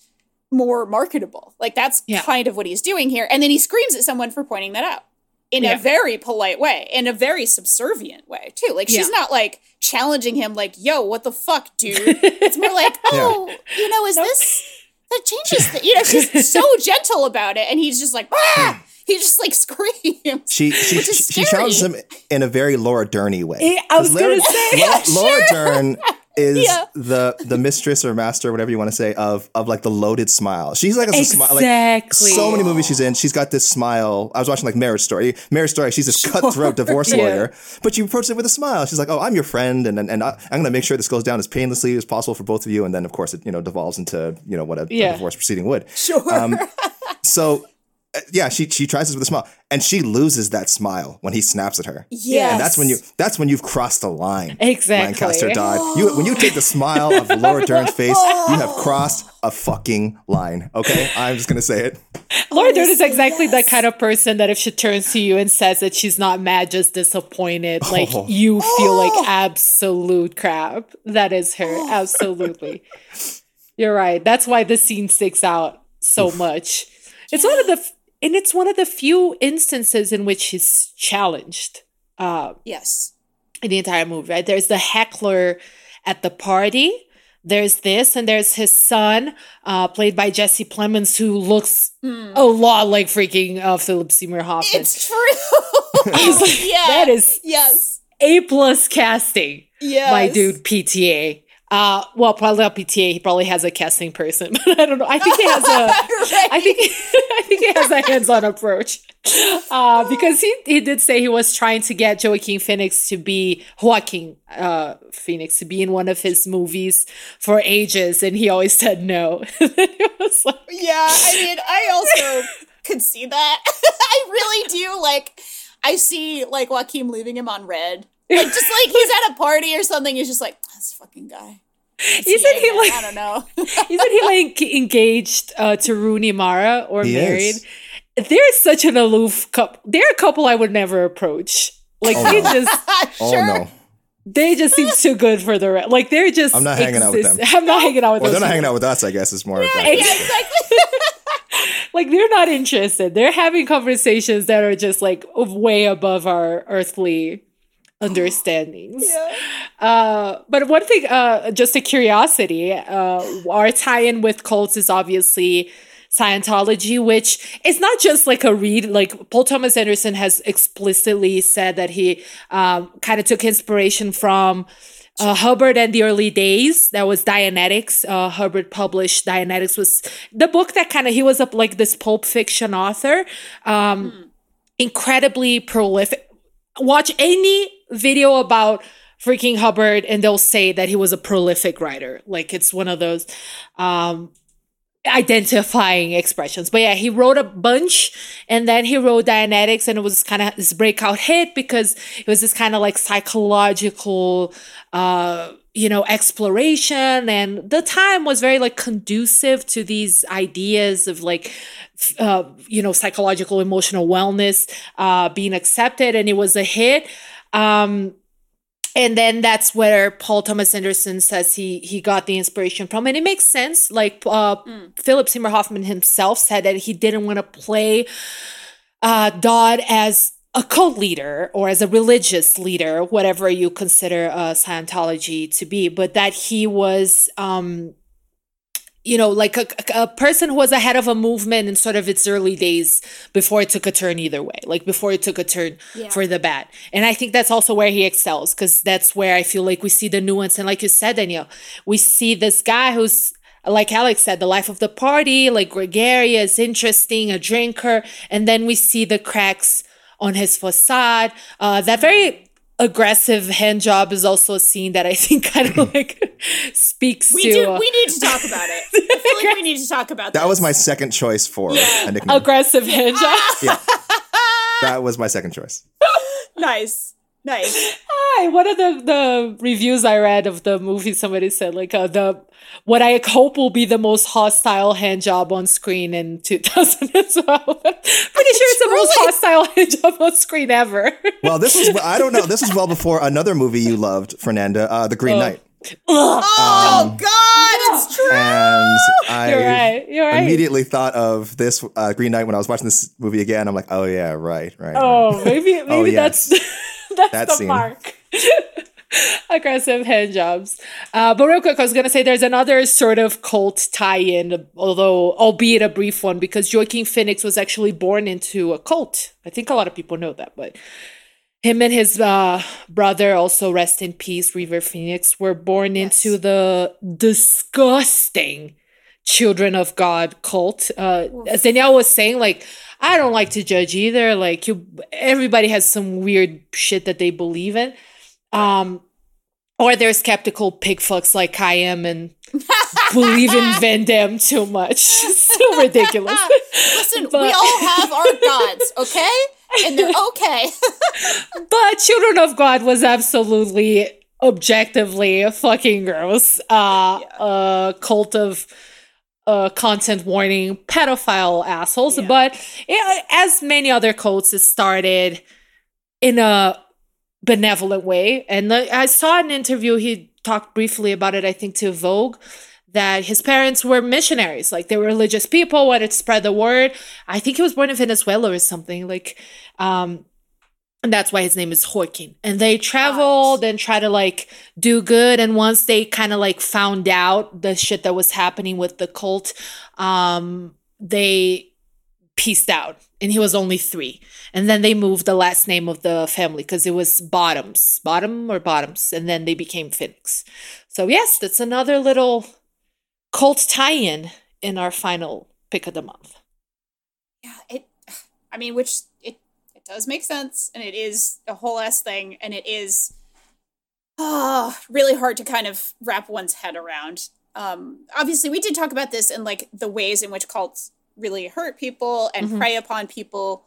more marketable. Like that's Yeah. kind of what he's doing here. And then he screams at someone for pointing that out in Yeah. a very polite way, in a very subservient way too. Like she's Yeah. not like challenging him like, "Yo, what the fuck, dude?" it's more like, "Oh, you know, is this that changes the you know, she's so gentle about it and he's just like, "Ah!" He just like screams. She she she, she challenges him in a very Laura Derny way. Eh, I was 'Cause Laura, gonna say. Laura, Laura Dern is Yeah. the the mistress or master, whatever you want to say, of of like the loaded smile. She's like a smile. Like, Exactly. so many movies she's in, she's got this smile. I was watching like Marriage Story. Marriage Story, she's this cutthroat divorce Yeah. lawyer, but you approach it with a smile. She's like, "Oh, I'm your friend, and and, and I, I'm going to make sure this goes down as painlessly as possible for both of you." And then, of course, it you know devolves into you know what a, a divorce proceeding would. Sure. Um, so yeah, she she tries this with a smile, and she loses that smile when he snaps at her. Yeah, and that's when you that's when you've crossed the line. Exactly. Lancaster Dodd. You when you take the smile of Laura Dern's face, you have oh. crossed a fucking line. Okay, I'm just gonna say it. Laura Dern is exactly that kind of person that if she turns to you and says that she's not mad, just disappointed, oh. like Oh. you feel like oh. absolute crap. That is her. Absolutely. You're right. That's why the scene sticks out so much. It's one of the f- and it's one of the few instances in which he's challenged. Uh Yes. in the entire movie, right? There's the heckler at the party. There's this, and there's his son, uh, played by Jesse Plemons, who looks a lot like freaking uh, Philip Seymour Hoffman. It's true. yeah. That is Yes. A plus casting, Yes. my dude. PTA. Uh, well, probably not PTA. He probably has a casting person, but I don't know. I think he has a. I think I think he has a hands-on approach. Uh, because he, he did say he was trying to get Joaquin Phoenix to be Joaquin uh, Phoenix to be in one of his movies for ages, and he always said no. it was like, Yeah, I mean, I also could see that. I really do. Like, I see like Joaquin leaving him on red. Like, just like he's at a party or something. He's just like, this fucking guy. Isn't he man, like? I don't know. Isn't he like engaged uh, to Rooney Mara or He married? is. They're such an aloof couple. They're a couple I would never approach. Like Oh, they no. just, Oh no, they just seem too good for the re- like. They're just. I'm not hanging out with them. I'm not hanging out with well, them. they're not hanging out with us. I guess is more. of that. yeah, exactly. like they're not interested. They're having conversations that are just like way above our earthly understandings. Uh, but one thing, uh, just a curiosity, uh, our tie-in with cults is obviously Scientology, which is not just like a read. Like Paul Thomas Anderson has explicitly said that he um, kind of took inspiration from uh, Hubbard and the early days. That was Dianetics. Uh, Hubbard published Dianetics was the book that kind of he was up like this pulp fiction author, um, incredibly prolific. Watch any video about freaking Hubbard, and they'll say that he was a prolific writer. Like it's one of those. Um, identifying expressions. But yeah, he wrote a bunch and then he wrote Dianetics and it was kind of this breakout hit because it was this kind of like psychological uh you know exploration and the time was very like conducive to these ideas of like uh you know psychological emotional wellness uh being accepted and it was a hit um and then that's where Paul Thomas Anderson says he he got the inspiration from, and it makes sense. Like uh, Philip Seymour Hoffman himself said that he didn't want to play uh, Dodd as a cult leader or as a religious leader, whatever you consider uh, Scientology to be, but that he was. Um, you know, like a, a person who was ahead of a movement in sort of its early days before it took a turn either way, like before it took a turn Yeah. for the bad. And I think that's also where he excels because that's where I feel like we see the nuance. And like you said, Danielle, we see this guy who's, like Alex said, the life of the party, like gregarious, interesting, a drinker. And then we see the cracks on his facade. Uh, that very aggressive hand job is also a scene that I think kind of like speaks We to do. We need to talk about it. I feel like we need to talk about That this. was my second choice for a nickname. aggressive hand job. Yeah, that was my second choice. nice. Nice. Hi, one of the the reviews I read of the movie, somebody said like uh, the what I hope will be the most hostile hand job on screen in 2012. Pretty sure it's the most hostile hand job on screen ever. Well, this is I don't know. This is well before another movie you loved, Fernanda, uh, The Green Oh. Knight. Oh God, it's true. And I You're right. You're right. immediately thought of this uh, Green Knight when I was watching this movie again. I'm like, oh yeah, right, right. right. Oh, maybe maybe Oh, that's yes. that's That the scene. mark. Aggressive hand jobs. Uh, but real quick, I was gonna say there's another sort of cult tie-in, although albeit a brief one, because Joaquin Phoenix was actually born into a cult. I think a lot of people know that, but him and his uh, brother, also rest in peace, River Phoenix, were born into the disgusting Children of God cult. Uh, as Danielle was saying, like I don't like to judge either. Like you, everybody has some weird shit that they believe in. Um, or they're skeptical pig fucks like I am and believe in Van Damme too much. so ridiculous. Listen, but, we all have our gods, okay? And they're okay. but Children of God was absolutely objectively fucking gross. Uh yeah. a cult of uh content warning pedophile assholes. Yeah. But it, as many other cults, it started in a benevolent way. And I saw an interview, he talked briefly about it, I think, to Vogue, that his parents were missionaries. Like they were religious people, wanted to spread the word. I think he was born in Venezuela or something. Like, um, and that's why his name is Joaquin. And they traveled and try to like do good. And once they kind of like found out the shit that was happening with the cult, um, they pieced out. And he was only three. And then they moved the last name of the family because it was Bottoms, Bottom or Bottoms. And then they became Phoenix. So, yes, that's another little cult tie in in our final pick of the month. Yeah, it, I mean, which does make sense. And it is a whole ass thing. And it is uh, really hard to kind of wrap one's head around. Um, obviously, we did talk about this and like the ways in which cults really hurt people and mm-hmm. prey upon people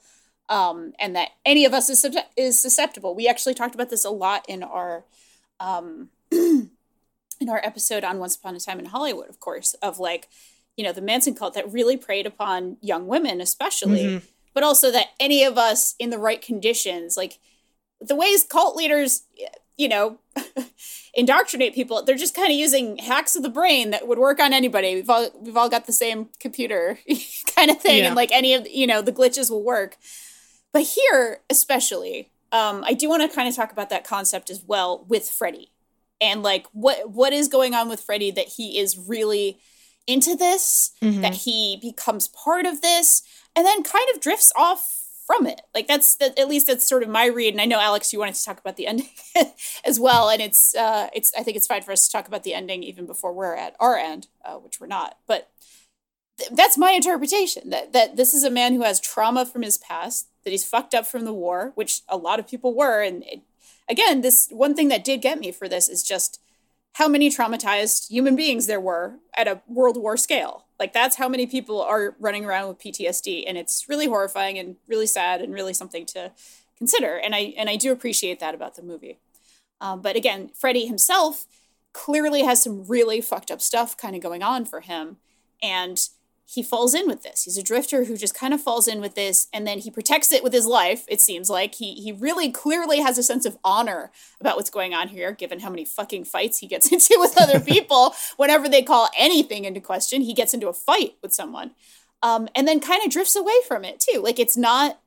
um, and that any of us is, is susceptible. We actually talked about this a lot in our um, in our episode on Once Upon a Time in Hollywood, of course, of like you know the Manson cult that really preyed upon young women, especially, mm-hmm. But also that any of us in the right conditions, like the ways cult leaders, you know. indoctrinate people they're just kind of using hacks of the brain that would work on anybody we've all we've all got the same computer kind of thing yeah. and like any of you know the glitches will work but here, especially, um, I do want to kind of talk about that concept as well with Freddie and like what what is going on with Freddie that he is really into this, mm-hmm. that he becomes part of this, and then kind of drifts off from it. Like that's that at least that's sort of my read. And I know Alex, you wanted to talk about the ending as well, and it's uh, it's I think it's fine for us to talk about the ending even before we're at our end, uh, which we're not. But th- that's my interpretation that that this is a man who has trauma from his past that he's fucked up from the war, which a lot of people were. And it, again, this one thing that did get me for this is just how many traumatized human beings there were at a World War scale. Like that's how many people are running around with PTSD, and it's really horrifying and really sad and really something to consider. And I and I do appreciate that about the movie. Um, but again, Freddie himself clearly has some really fucked up stuff kind of going on for him, and he falls in with this. He's a drifter who just kind of falls in with this and then he protects it with his life, it seems like. He he really clearly has a sense of honor about what's going on here, given how many fucking fights he gets into with other people. Whenever they call anything into question, he gets into a fight with someone. Um, and then kind of drifts away from it too. Like it's not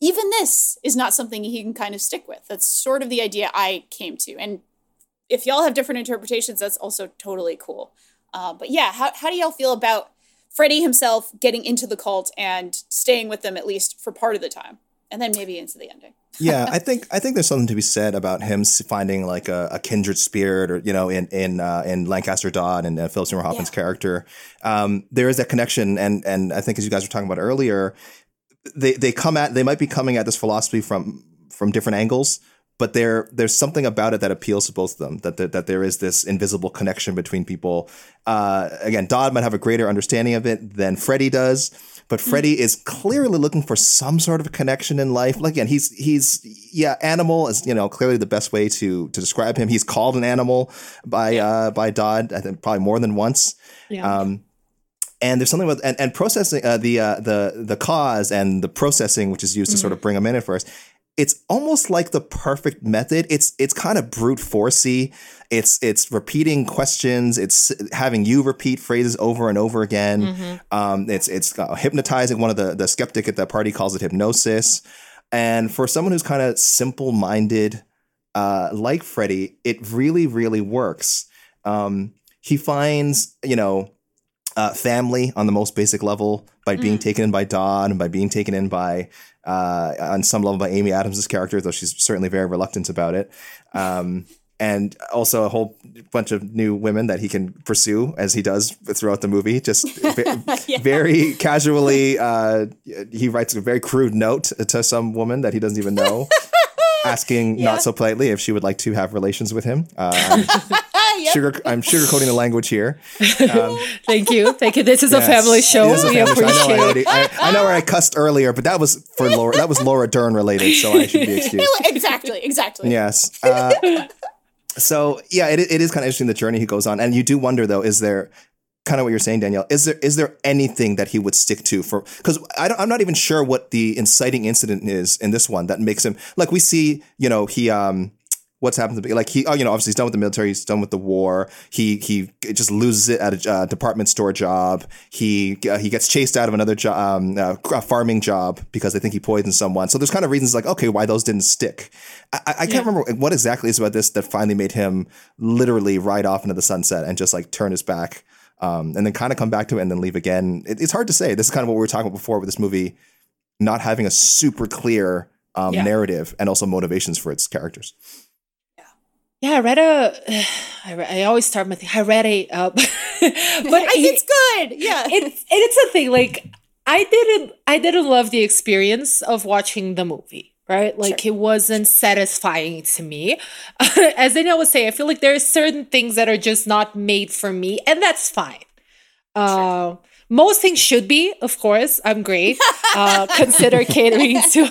even this is not something he can kind of stick with. That's sort of the idea I came to. And if y'all have different interpretations, that's also totally cool. Uh, but yeah, how, how do y'all feel about Freddie himself getting into the cult and staying with them at least for part of the time, and then maybe into the ending. yeah, I think I think there's something to be said about him finding like a, a kindred spirit, or you know, in in uh, in Lancaster Dodd and uh, Philip Seymour Hoffman's yeah. character. Um, there is that connection, and and I think as you guys were talking about earlier, they they come at they might be coming at this philosophy from from different angles but there there's something about it that appeals to both of them that there, that there is this invisible connection between people uh, again dodd might have a greater understanding of it than freddie does but hmm. freddie is clearly looking for some sort of connection in life like again he's he's yeah animal is you know clearly the best way to to describe him he's called an animal by uh by dodd i think probably more than once yeah. um and there's something with and, and processing uh, the uh, the the cause and the processing which is used mm-hmm. to sort of bring them in at first it's almost like the perfect method. It's it's kind of brute forcey. It's it's repeating questions. It's having you repeat phrases over and over again. Mm-hmm. Um, it's it's uh, hypnotizing. One of the the skeptic at that party calls it hypnosis. And for someone who's kind of simple minded, uh, like Freddie, it really really works. Um, he finds you know uh, family on the most basic level by being mm. taken in by Dodd and by being taken in by uh, on some level by Amy Adams' character, though she's certainly very reluctant about it. Um, and also a whole bunch of new women that he can pursue as he does throughout the movie. Just yeah. very casually, uh, he writes a very crude note to some woman that he doesn't even know. asking not so politely if she would like to have relations with him. Uh, I'm, sugar, I'm sugarcoating the language here. Um, Thank you. Thank you. This is a family show. it is a We family show. I know, I, already, I, I know where I cussed earlier, but that was for Laura. That was Laura Dern related, so I should be excused. exactly, exactly. Yes. Uh, so yeah, it, it is kind of interesting the journey he goes on, and you do wonder though, is there kind of what you're saying, Danielle? Is there is there anything that he would stick to for? Because I'm not even sure what the inciting incident is in this one that makes him like we see. You know, he um. What's happened to be like he oh you know obviously he's done with the military he's done with the war he he just loses it at a uh, department store job he uh, he gets chased out of another job um, uh, farming job because they think he poisoned someone so there's kind of reasons like okay why those didn't stick I, I can't Yeah. remember what exactly is about this that finally made him literally ride off into the sunset and just like turn his back um, and then kind of come back to it and then leave again. It, it's hard to say. This is kind of what we were talking about before with this movie not having a super clear um, Yeah. narrative and also motivations for its characters. Yeah, I read a. I, re- I always start my thing. I read a. Uh, but it's good. Yeah, it's it's a thing. Like I didn't. I didn't love the experience of watching the movie. Right, like it wasn't satisfying to me. As Danielle was say, I feel like there are certain things that are just not made for me, and that's fine. Uh, most things should be, of course. I'm great. Uh, consider catering to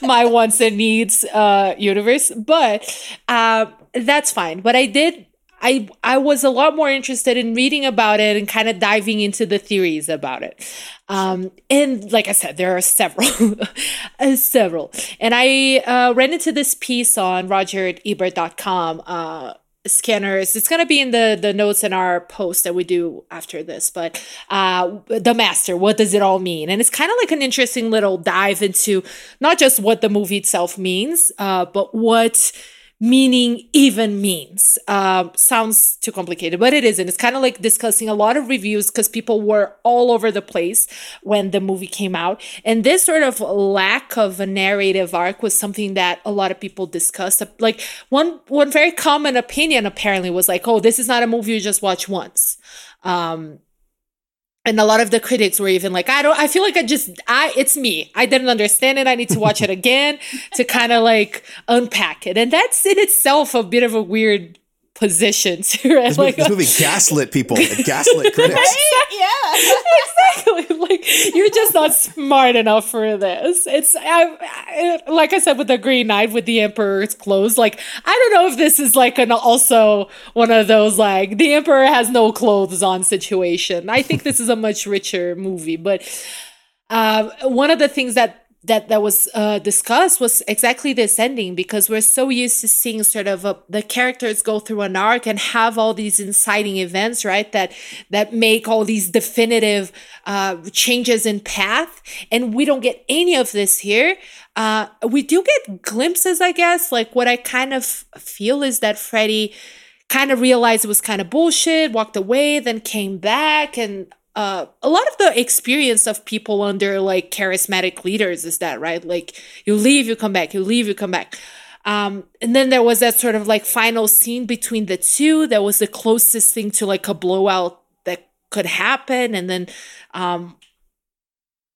my wants and needs uh, universe, but uh, that's fine. But I did. I I was a lot more interested in reading about it and kind of diving into the theories about it. Um, and like I said, there are several, uh, several. And I uh, ran into this piece on RogerEbert.com. Uh, scanners it's going to be in the the notes in our post that we do after this but uh the master what does it all mean and it's kind of like an interesting little dive into not just what the movie itself means uh but what meaning even means. Um, sounds too complicated, but it isn't. It's kind of like discussing a lot of reviews because people were all over the place when the movie came out. And this sort of lack of a narrative arc was something that a lot of people discussed. Like one one very common opinion apparently was like, "Oh, this is not a movie you just watch once." Um, and a lot of the critics were even like i don't i feel like i just i it's me. I didn't understand it. I need to watch it again to kind of like unpack it. And that's in itself a bit of a weird position to This, movie, this movie gaslit people, it gaslit critics. yeah, exactly. Like you're just not smart enough for this. It's I, I, like I said with the Green Knight with the Emperor's clothes. Like I don't know if this is like an also one of those like the Emperor has no clothes on situation. I think this is a much richer movie, but uh, one of the things that that that was uh, discussed was exactly this ending because we're so used to seeing sort of a, the characters go through an arc and have all these inciting events right that that make all these definitive uh, changes in path. And we don't get any of this here. Uh, we do get glimpses i guess. Like what i kind of feel is that freddie kind of realized it was kind of bullshit walked away then came back and uh, a lot of the experience of people under like charismatic leaders is that right? Like you leave you come back you leave you come back. Um, and then there was that sort of like final scene between the two that was the closest thing to like a blowout that could happen. And then um,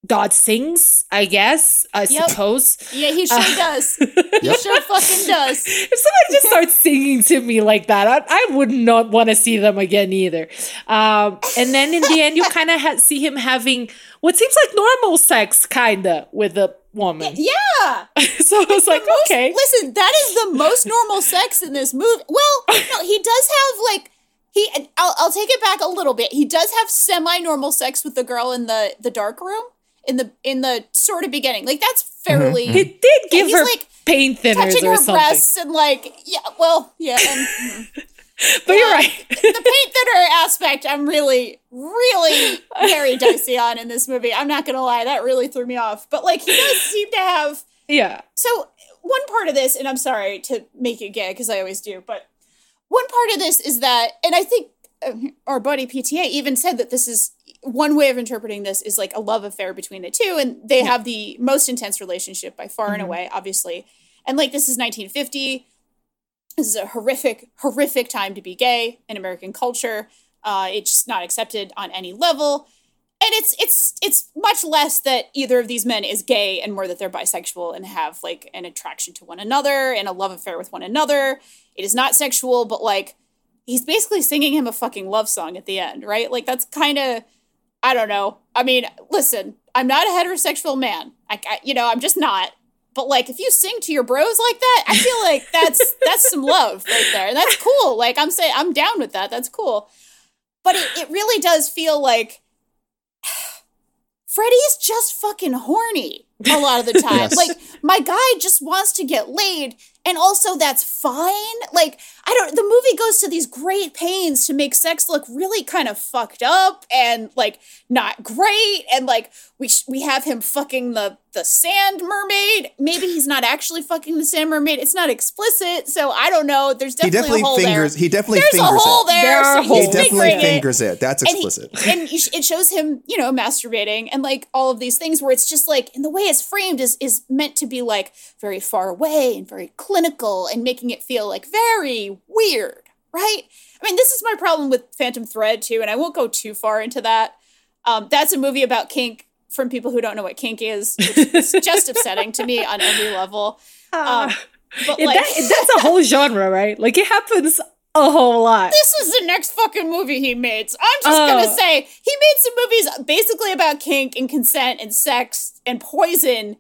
Dodd sings i guess i Yep. suppose Yeah, he sure Uh, does. He sure fucking does. if somebody just starts singing to me like that, I, I would not want to see them again either. Um, and then in the end, you kind of ha- see him having what seems like normal sex, kind of, with a woman. Yeah. so I was like, Most- okay. Listen, that is the most normal sex in this movie. Well, no, he does have like he. I'll, I'll take it back a little bit. He does have semi-normal sex with the girl in the the dark room in the in the sort of beginning. Like that's fairly. It did give her like, pain thinners touching or her something. breasts and like yeah, well, yeah, and But you're right. the paint thinner aspect, I'm really, really very dicey on in this movie. I'm not gonna lie, that really threw me off. But like, he does seem to have. Yeah. So one part of this, and I'm sorry to make it gay because I always do, but one part of this is that, and I think uh, our buddy PTA even said that this is one way of interpreting this is like a love affair between the two, and they have the most intense relationship by far and Mhm. away, obviously. And like this is 1950. This is a horrific, horrific time to be gay in American culture. Uh, it's just not accepted on any level. and it's it's it's much less that either of these men is gay and more that they're bisexual and have like an attraction to one another and a love affair with one another. It is not sexual, but like he's basically singing him a fucking love song at the end, right? Like that's kind of I don't know. I mean, listen, I'm not a heterosexual man. I, I you know, I'm just not. But like if you sing to your bros like that, I feel like that's that's some love right there. And that's cool. Like I'm saying I'm down with that. That's cool. But it, it really does feel like Freddie's just fucking horny a lot of the time. Yes. Like my guy just wants to get laid and also that's fine. Like I don't the movie goes to these great pains to make sex look really kind of fucked up and like not great and like we sh- we have him fucking the the sand mermaid. Maybe he's not actually fucking the sand mermaid. It's not explicit, so I don't know. There's He definitely, definitely a hole fingers. there. He definitely There's fingers a hole it. there. There so He definitely fingering it fingers it. That's and he- explicit. and it shows him, you know, masturbating and like all of these things where it's just like, and the way it's framed is is meant to be like very far away and very clinical and making it feel like very weird, right? I mean, this is my problem with Phantom Thread too, and I won't go too far into that. Um, that's a movie about kink from people who don't know what kink is, which is just upsetting to me on every level. Um, but like, that- that's a whole genre, right? Like it happens a whole lot. this is the next fucking movie he made. So I'm just Oh. gonna say he made some movies basically about kink and consent and sex and poison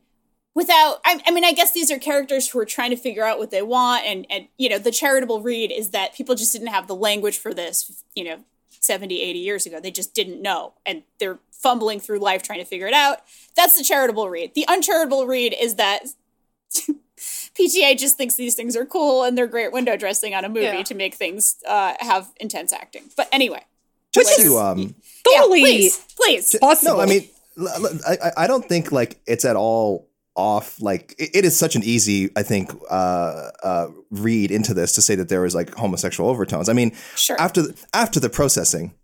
without I, I mean I guess these are characters who are trying to figure out what they want and and you know the charitable read is that people just didn't have the language for this you know 70 80 years ago they just didn't know and they're fumbling through life trying to figure it out that's the charitable read the uncharitable read is that PTA just thinks these things are cool and they're great window dressing on a movie Yeah. to make things uh, have intense acting. But anyway, Just which is- to um, Totally yeah, please, please. possible. No, I mean, I, I don't think like it's at all off. Like it, it is such an easy, I think, uh, uh, read into this to say that there was like homosexual overtones. I mean, Sure. after the, after the processing,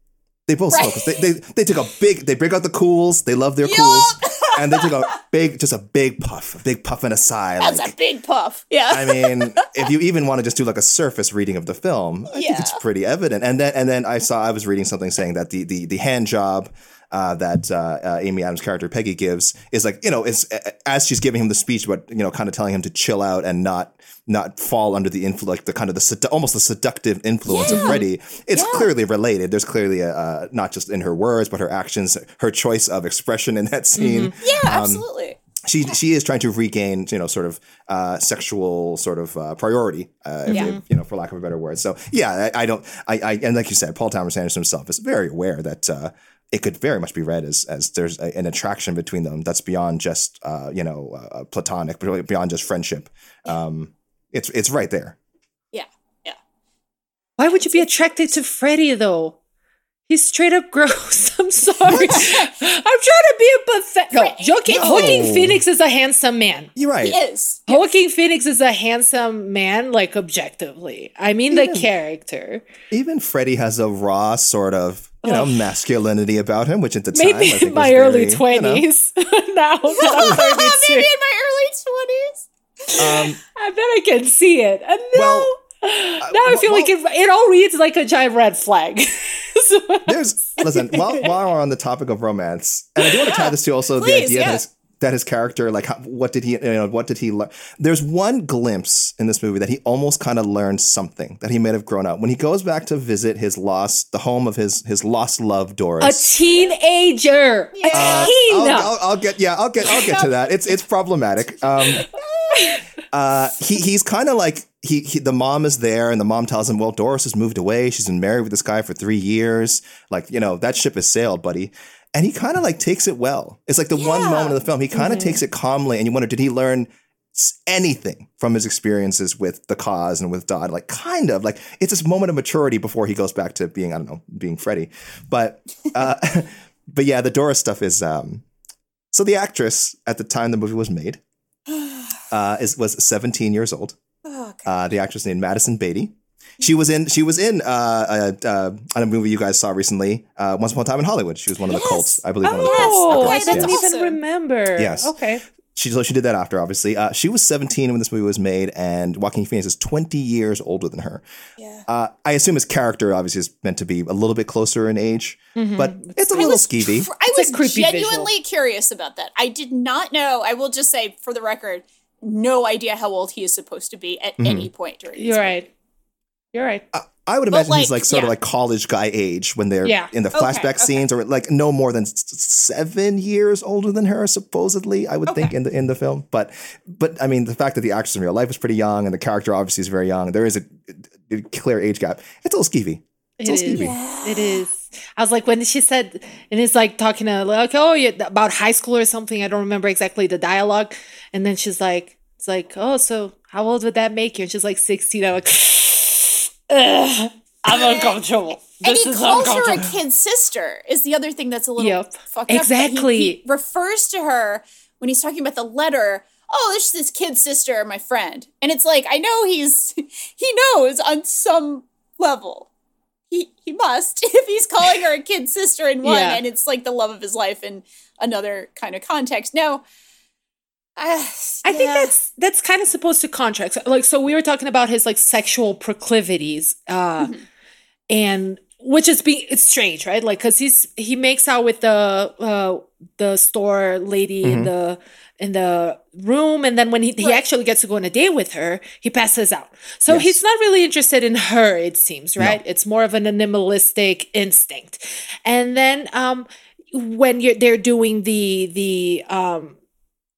they both Right. They, they they took a big. They break out the Kools. They love their Kools, and they took a big, just a big puff, a big puff and a sigh. That's like, a big puff. Yeah. I mean, if you even want to just do like a surface reading of the film, I think it's pretty evident. And then and then I saw I was reading something saying that the the the hand job uh, that uh, uh, Amy Adams' character Peggy gives is like you know it's as she's giving him the speech, but you know, kind of telling him to chill out and not not fall under the influence, like the kind of the sedu- almost the seductive influence of Yeah. Freddie. It's Yeah. clearly related. There's clearly a, uh, not just in her words, but her actions, her choice of expression in that scene yeah, um, absolutely. she she is trying to regain you know sort of uh, sexual sort of uh, priority uh, Yeah. if, you know for lack of a better word so yeah I, I don't I, I and like you said Paul Thomas Anderson himself is very aware that uh, it could very much be read as as there's a, an attraction between them that's beyond just uh, you know uh, platonic but really beyond just friendship um, it's it's right there Yeah. Yeah. Why would you be attracted to Freddie though? He's straight up gross. I'm sorry. I'm trying to be a pathetic. No, Joaquin, No. Joaquin Phoenix is a handsome man. you're right He is. Joaquin Phoenix is a handsome man, like objectively. I mean the character. even Freddie has a raw sort of you know masculinity about him which at the time I Maybe think in my very, early you know, twenties. now Maybe in my early twenties. um, I bet I can see it. And now, Well, now I feel well- like it, it all reads like a giant red flag. So- There's listen while while we're on the topic of romance, and I do want to tie this to also the idea yeah. that his, that his character, like, how, what did he, you know, what did he learn? There's one glimpse in this movie that he almost kind of learned something that he may have grown up when he goes back to visit his lost, the home of his his lost love, Doris, a teenager, Yeah. a Uh, teen. I'll, I'll, I'll get yeah, I'll get I'll get to that. It's it's problematic. Um, uh, he he's kind of like he, he the mom is there and the mom tells him, well, Doris has moved away. She's been married with this guy for three years. Like you know that ship has sailed, buddy. And he kind of like takes it well. It's like the one moment of the film he kind of takes it calmly, and you wonder, did he learn? Anything from his experiences with the cause and with Dodd, like kind of like it's this moment of maturity before he goes back to being I don't know being Freddie, but uh, but yeah, the Doris stuff is um, so the actress at the time the movie was made uh, is was 17 years old. Oh, Uh, the actress named Madison Beaty. She was in she was in uh, uh, uh, on a movie you guys saw recently, uh, Once Upon a Time in Hollywood. She was one of the Yes. cults, I believe. one of the yes. cults. Oh, Okay, I didn't that's yes. even remember. Yes. Okay. She so she did that after, obviously. Uh, she was 17 when this movie was made, and Joaquin Phoenix is 20 years older than her. Yeah. Uh, I assume his character obviously is meant to be a little bit closer in age, but it's a little skeevy. I It's was creepy genuinely curious about that. I did not know. I will just say, for the record, no idea how old he is supposed to be at Mhm. any point during. this You're movie. right. You're right. I would But, imagine he's like, like sort of like college guy age when they're Yeah. in the flashback okay. scenes, or like no more than seven years older than her, supposedly. I would think in the in the film, but but I mean the fact that the actress in real life is pretty young and the character obviously is very young, there is a, a clear age gap. It's a little skeevy. It It's a is. little skeevy. It is. I was like when she said, and it's like talking to like, oh, yeah, about high school or something. I don't remember exactly the dialogue. And then she's like, it's like, oh, so how old would that make you? And she's like sixteen. I'm like, Ugh, I'm uncomfortable. And This he is calls her a kid sister. Is the other thing that's a little Yep. fucked up. that he- Exactly. He, refers to her when he's talking about the letter. Oh, this is this kid sister, my friend, and it's like I know he's he knows on some level. He he must if he's calling her a kid sister in one, Yeah. and it's like the love of his life in another kind of context. Now, uh, I think that's that's kind of supposed to contract. Like, so we were talking about his like sexual proclivities, uh, and which is being it's strange, right? Like, cause he's he makes out with the uh the store lady in Mhm. the in the room, and then when he, he actually gets to go on a date with her, he passes out. So Yes. he's not really interested in her. It seems right. It's more of an animalistic instinct, and then um when you're they're doing the the um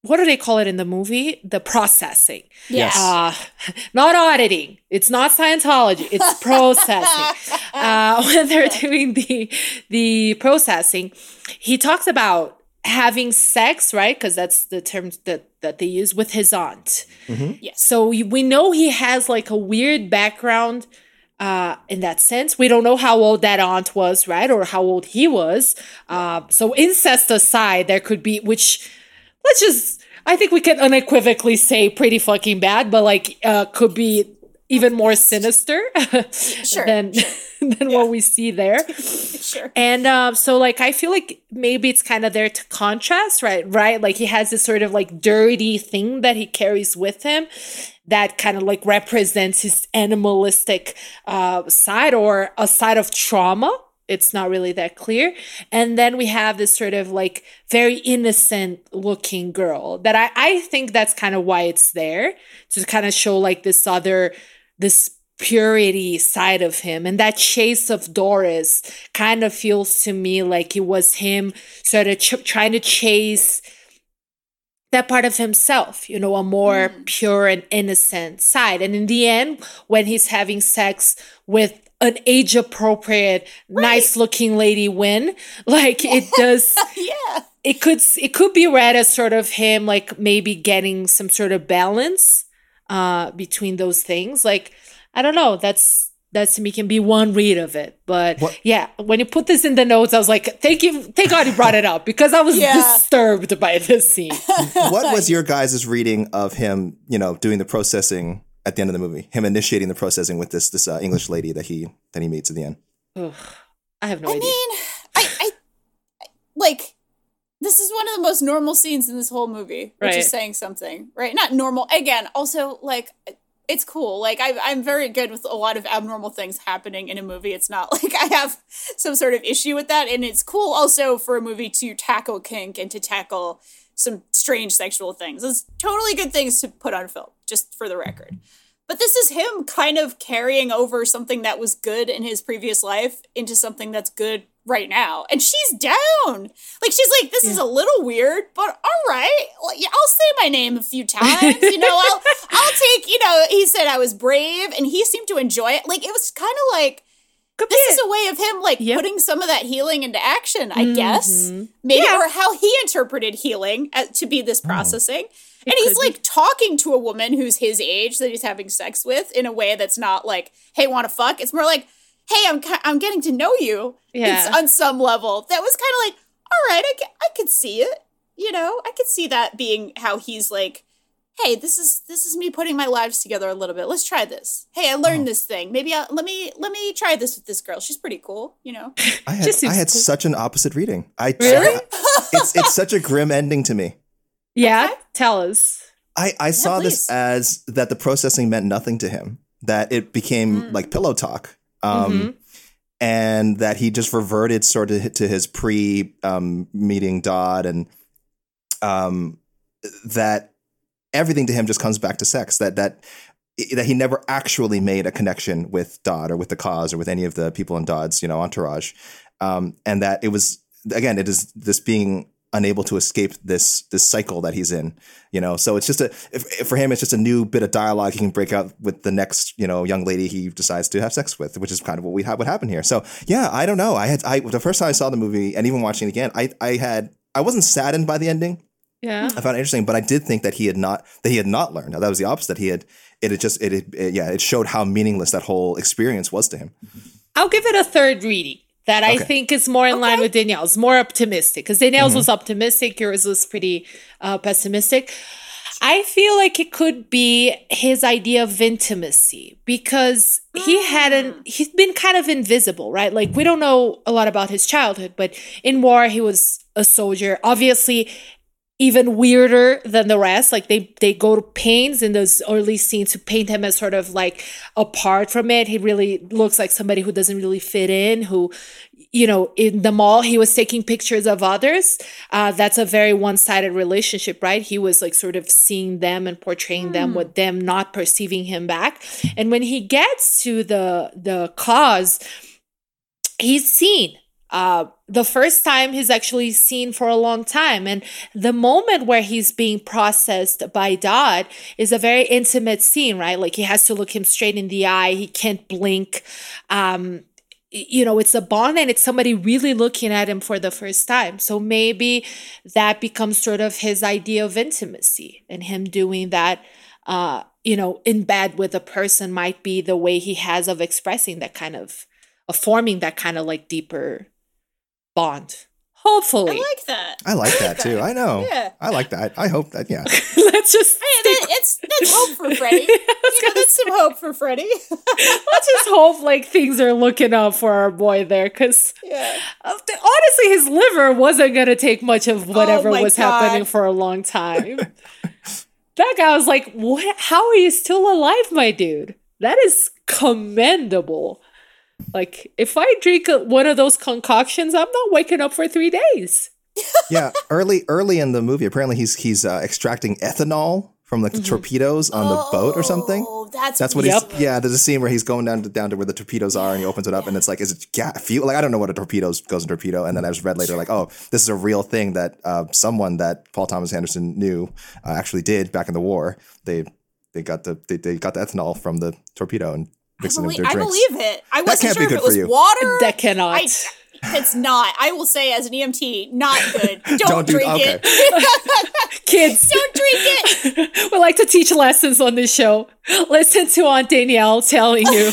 what do they call it in the movie? The processing. Yes. Uh, not auditing. It's not Scientology. It's processing. uh, when they're doing the the processing, he talks about having sex, right? Because that's the term that that they use with his aunt. Yes. So we we know he has like a weird background uh, in that sense. We don't know how old that aunt was, right? Or how old he was. Uh, so incest aside, there could be, which let's just, I think we can unequivocally say pretty fucking bad, but like uh, could be even more sinister than, than what we see there. sure. And um, so, like, I feel like maybe it's kind of there to contrast, right? Right? Like, he has this sort of like dirty thing that he carries with him that kind of like represents his animalistic uh, side or a side of trauma. It's not really that clear. And then we have this sort of like very innocent looking girl that I, I think that's kind of why it's there to kind of show like this other, this purity side of him. And that chase of doris kind of feels to me like it was him sort of ch- trying to chase that part of himself you know a more mm. pure and innocent side. And in the end when he's having sex with an age appropriate nice looking lady win like it does yeah. it could it could be read as sort of him like maybe getting some sort of balance uh between those things. Like i don't know. That's that to me can be one read of it. But yeah when you put this in the notes i was like thank you thank god you brought it up because i was Yeah. disturbed by this scene. What was your guys' reading of him, you know, doing the processing at the end of the movie? Him initiating the processing with this this uh, English lady that he that he meets at the end. Ugh, i have no I idea. I mean, I, I, I- like, this is one of the most normal scenes in this whole movie, which Right. is saying something, right? Not normal. Again, also, like, it's cool. Like, I, I'm very good with a lot of abnormal things happening in a movie. It's not like I have some sort of issue with that. And it's cool also for a movie to tackle kink and to tackle some strange sexual things. It's totally good things to put on film, just for the record. But this is him kind of carrying over something that was good in his previous life into something that's good right now. And she's down. Like she's like, this is a little weird, but all right. Well, yeah, I'll say my name a few times. You know, I'll I'll take, you know, he said I was brave and he seemed to enjoy it. Like it was kind of like this is a way of him like putting some of that healing into action, I guess. Mhm. Maybe Yeah. or how he interpreted healing as, to be this processing. and he's could be. like talking to a woman who's his age that he's having sex with in a way that's not like, "Hey, want to fuck?" It's more like, "Hey, I'm I'm getting to know you." Yeah. It's on some level. That was kind of like, "All right, I, ca- I could see it." You know, I could see that being how he's like, "Hey, this is this is me putting my lives together a little bit. Let's try this. Hey, I learned this thing. Maybe I'll, let me let me try this with this girl. She's pretty cool, you know." I had, I had cool. such an opposite reading. I Really? it's it's such a grim ending to me. Yeah, tell us. I, I saw this as that the processing meant nothing to him, that it became Mm. like pillow talk. Um, Mhm. And that he just reverted sort of to his pre um, meeting Dodd, and um, that everything to him just comes back to sex. That that that he never actually made a connection with Dodd or with the cause or with any of the people in Dodd's you know entourage, um, and that it was again it is this being unable to escape this this cycle that he's in you know? So it's just a if, if for him it's just a new bit of dialogue he can break out with the next you know young lady he decides to have sex with which is kind of what we have what happened here. So yeah i don't know. I had i the first time i saw the movie and even watching it again i i had i wasn't saddened by the ending. Yeah. i found it interesting but i did think that he had not that he had not learned. Now that was the opposite. He had it had just it, had- it yeah it showed how meaningless that whole experience was to him. I'll give it a third reading that I think is more in line with Danielle's, more optimistic. Because Danielle's Mm-hmm. was optimistic, yours was pretty uh, pessimistic. I feel like it could be his idea of intimacy because he hadn't, he's been kind of invisible, right? Like, we don't know a lot about his childhood, but in war, he was a soldier. Obviously, even weirder than the rest. Like they they go to pains in those early scenes to paint him as sort of like apart from it. He really looks like somebody who doesn't really fit in. Who, you know, in the mall he was taking pictures of others. Uh, that's a very one sided relationship, right? He was like sort of seeing them and portraying them with them not perceiving him back. And when he gets to the the cause, he's seen uh, the first time he's actually seen for a long time. And the moment where he's being processed by Dodd is a very intimate scene, right? Like he has to look him straight in the eye, he can't blink. Um, you know, it's a bond and it's somebody really looking at him for the first time. So maybe that becomes sort of his idea of intimacy and him doing that. Uh, you know, in bed with a person might be the way he has of expressing that kind of, of forming that kind of like deeper bond. Hopefully. I like that. i like that too i know Yeah. i like that i hope that yeah Let's just Hey, that, it's that's hope for Freddie. you know, that's some hope for Freddie. let's just hope like things are looking up for our boy there because yeah. Uh, honestly his liver wasn't gonna take much of oh whatever Oh was God. happening for a long time that guy was like what how are you still alive my dude that is commendable like if i drink one of those concoctions i'm not waking up for three days. Yeah early early in the movie apparently he's he's uh, extracting ethanol from like the torpedoes on the boat or something. Oh, that's that's what Yep. he's yeah there's a scene where he's going down to down to where the torpedoes are and he opens it up and it's like is it ga- fuel like i don't know what a torpedo goes in torpedo. And then i just read later like oh this is a real thing that uh, someone that paul thomas anderson knew uh, actually did back in the war. They they got the they, they got the ethanol from the torpedo and I believe, into their I believe it. I wasn't sure if it was you. water. that cannot I, it's not. I will say, as an EMT, not good. Don't, Don't do- drink okay. it. kids Don't drink it. we like to teach lessons on this show listen to aunt danielle telling you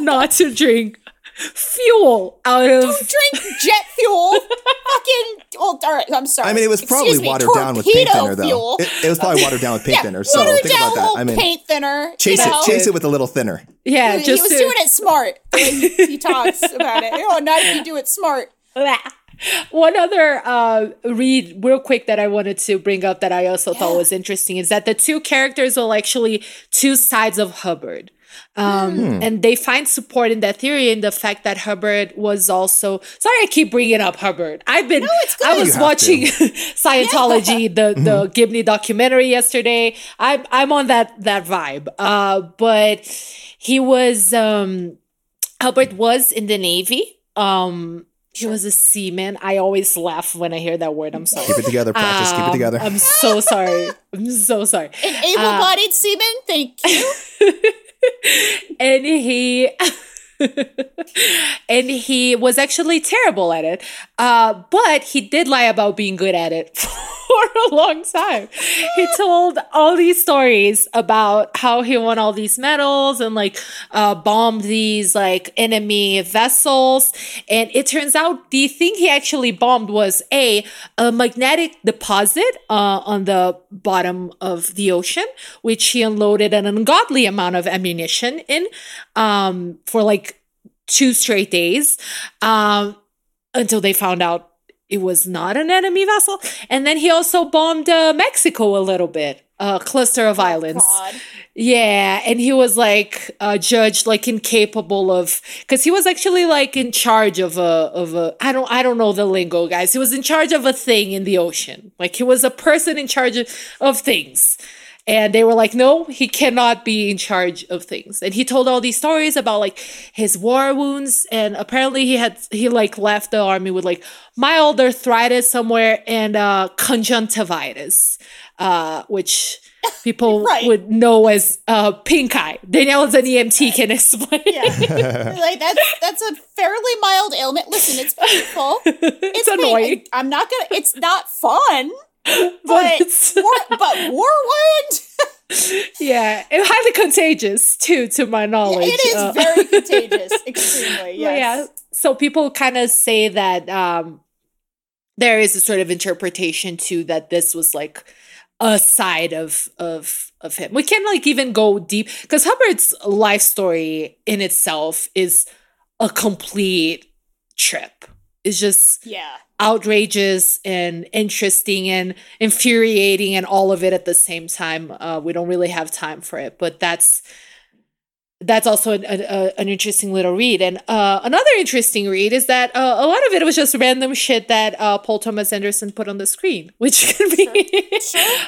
not to drink fuel out of Don't drink jet fuel. Fucking. Well, all right. I'm sorry. I mean, it was probably me, watered down with paint torpedo thinner, though. It, it was probably watered down with paint yeah, thinner. So watered think down about that. I mean, paint thinner. chase you know? it, chase it with a little thinner. yeah he just was to- doing it smart. The he, he talks about it. Oh, not if you do it smart. One other uh, read, real quick, that I wanted to bring up that I also thought was interesting is that the two characters are actually two sides of Hubbard. Um, Hmm. And they find support in that theory in the fact that Hubbard was also. Sorry, I keep bringing up Hubbard. I've been. No, it's good. I was watching to. Scientology, the the Gibney documentary yesterday. I'm I'm on that that vibe. Uh, but he was um, Hubbard was in the Navy. Um, he was a seaman. I always laugh when I hear that word. I'm sorry. Keep it together, practice. keep it Um, together. I'm so sorry. I'm so sorry. An able-bodied seaman. Thank you. and he and he was actually terrible at it. Uh, but he did lie about being good at it for a long time. He told all these stories about how he won all these medals and like uh, bombed these like enemy vessels. And it turns out the thing he actually bombed was a a magnetic deposit uh, on the bottom of the ocean which he unloaded an ungodly amount of ammunition in um, for like two straight days um, until they found out it was not an enemy vessel. And then he also bombed uh, Mexico a little bit, a cluster of islands. God. Yeah, and he was like uh, judged like incapable of because he was actually like in charge of a of a I don't I don't know the lingo, guys. He was in charge of a thing in the ocean. Like he was a person in charge of, of things. And they were like, no, he cannot be in charge of things. And he told all these stories about like his war wounds. And apparently he had, he like left the army with like mild arthritis somewhere and uh, conjunctivitis, uh, which people Right. would know as uh, pink eye. Danielle as an EMT can explain. Yeah. like that's that's a fairly mild ailment. Listen, it's painful. It's, pain- annoying. I'm not gonna. It's not fun. But But war, but war wound. yeah, and highly contagious too, to my knowledge. It is Uh, very contagious. Extremely. Yes. Yeah. So people kind of say that um, there is a sort of interpretation too that this was like a side of of of him. We can't like even go deep because Hubbard's life story in itself is a complete trip. It's just Yeah. Outrageous and interesting and infuriating and all of it at the same time. Uh, we don't really have time for it, but that's that's also an, an, interesting little read. And uh, another interesting read is that uh, a lot of it was just random shit that uh, Paul Thomas Anderson put on the screen, which can be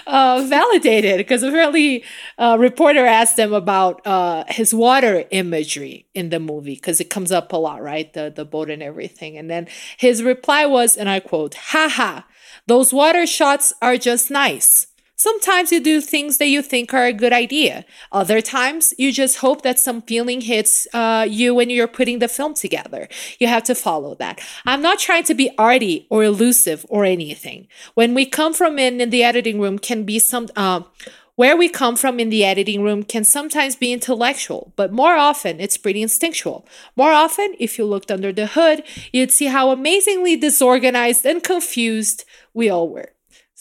uh, validated because apparently a reporter asked him about uh, his water imagery in the movie because it comes up a lot, right? The, the boat and everything. And then his reply was, and I quote, haha, those water shots are just nice. Sometimes you do things that you think are a good idea. Other times, you just hope that some feeling hits uh, you when you're putting the film together. You have to follow that. I'm not trying to be arty or elusive or anything. When we come from in in the editing room can be some. Uh, where we come from in the editing room can sometimes be intellectual, but more often it's pretty instinctual. More often, if you looked under the hood, you'd see how amazingly disorganized and confused we all were.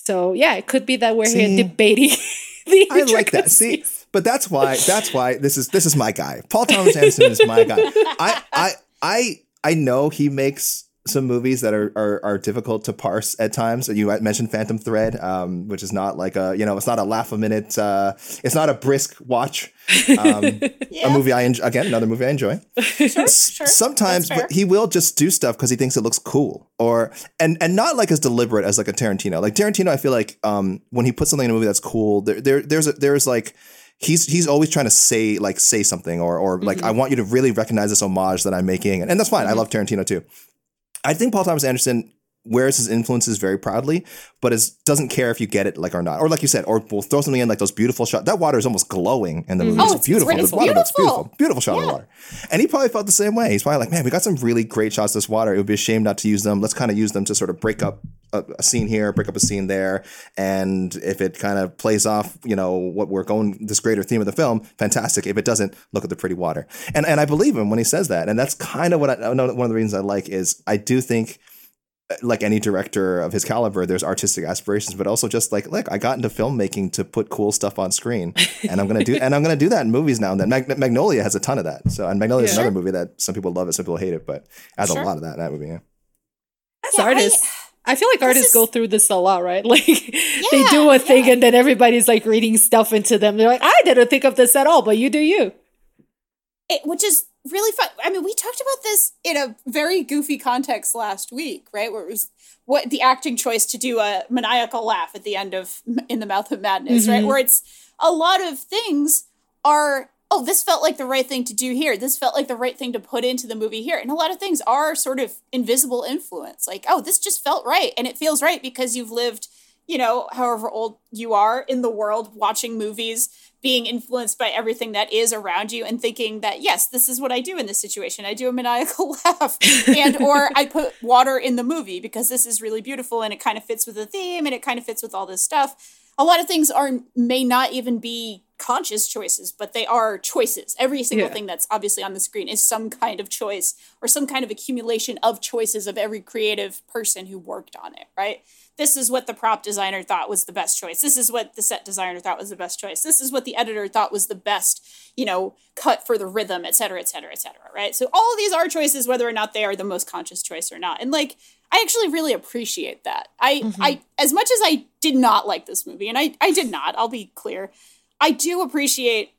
So yeah, it could be that we're See? here debating the I like that. See, but that's why that's why this is this is my guy. Paul Thomas Anderson is my guy. I I I I know he makes some movies that are, are are difficult to parse at times. You mentioned Phantom Thread, um, which is not like a you know it's not a laugh a minute. Uh, it's not a brisk watch. Um, A movie I enjoy, again another movie I enjoy. sure, S- Sometimes but he will just do stuff because he thinks it looks cool, or and and not like as deliberate as like a Tarantino. Like Tarantino, I feel like um, when he puts something in a movie that's cool, there, there there's a, there's like he's he's always trying to say like say something or or like I want you to really recognize this homage that I'm making, and, and that's fine. I love Tarantino too. I think Paul Thomas Anderson wears his influences very proudly, but is doesn't care if you get it like or not, or like you said, or we'll throw something in like those beautiful shots. That water is almost glowing in the mm. movie. Oh, it's, it's- beautiful. it's The water looks beautiful. beautiful. Beautiful shot of water. And he probably felt the same way. He's probably like, man, we got some really great shots of this water. It would be a shame not to use them. Let's kind of use them to sort of break up a, a scene here, break up a scene there. And if it kind of plays off, you know, what we're going, this greater theme of the film, fantastic. If it doesn't, look at the pretty water. And and I believe him when he says that. And that's kind of what I know. One of the reasons I like is I do think like any director of his caliber, there's artistic aspirations, but also just like, look, I got into filmmaking to put cool stuff on screen, and I'm gonna do, and I'm gonna do that in movies now and then. Mag- Magnolia has a ton of that. So, and Magnolia is another movie that some people love it, some people hate it, but has Sure. a lot of that in that movie. Yeah. As Yeah, artists. I, feel like artists is- go through this a lot, right? Like they do a thing and then everybody's like reading stuff into them. They're like, I didn't think of this at all, but you do you. it, which is really fun. I mean, we talked about this in a very goofy context last week, right? Where it was what the acting choice to do a maniacal laugh at the end of In the Mouth of Madness, right? Mhm. Where it's a lot of things are, oh, this felt like the right thing to do here. This felt like the right thing to put into the movie here. And a lot of things are sort of invisible influence. Like, oh, this just felt right. And it feels right because you've lived, you know, however old you are in the world watching movies being influenced by everything that is around you and thinking that yes this is what i do in this situation. I do a maniacal laugh and or i put water in the movie because this is really beautiful and it kind of fits with the theme and it kind of fits with all this stuff. A lot of things are may not even be conscious choices but they are choices. Every single Yeah. thing that's obviously on the screen is some kind of choice or some kind of accumulation of choices of every creative person who worked on it right this is what the prop designer thought was the best choice. This is what the set designer thought was the best choice. This is what the editor thought was the best, you know, cut for the rhythm, et cetera, et cetera, et cetera, right? So all of these are choices, whether or not they are the most conscious choice or not. And like, I actually really appreciate that. I mm-hmm. I as much as I did not like this movie, and I I did not. I'll be clear. I do appreciate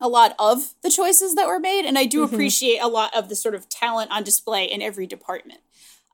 a lot of the choices that were made, and I do mm-hmm. appreciate a lot of the sort of talent on display in every department.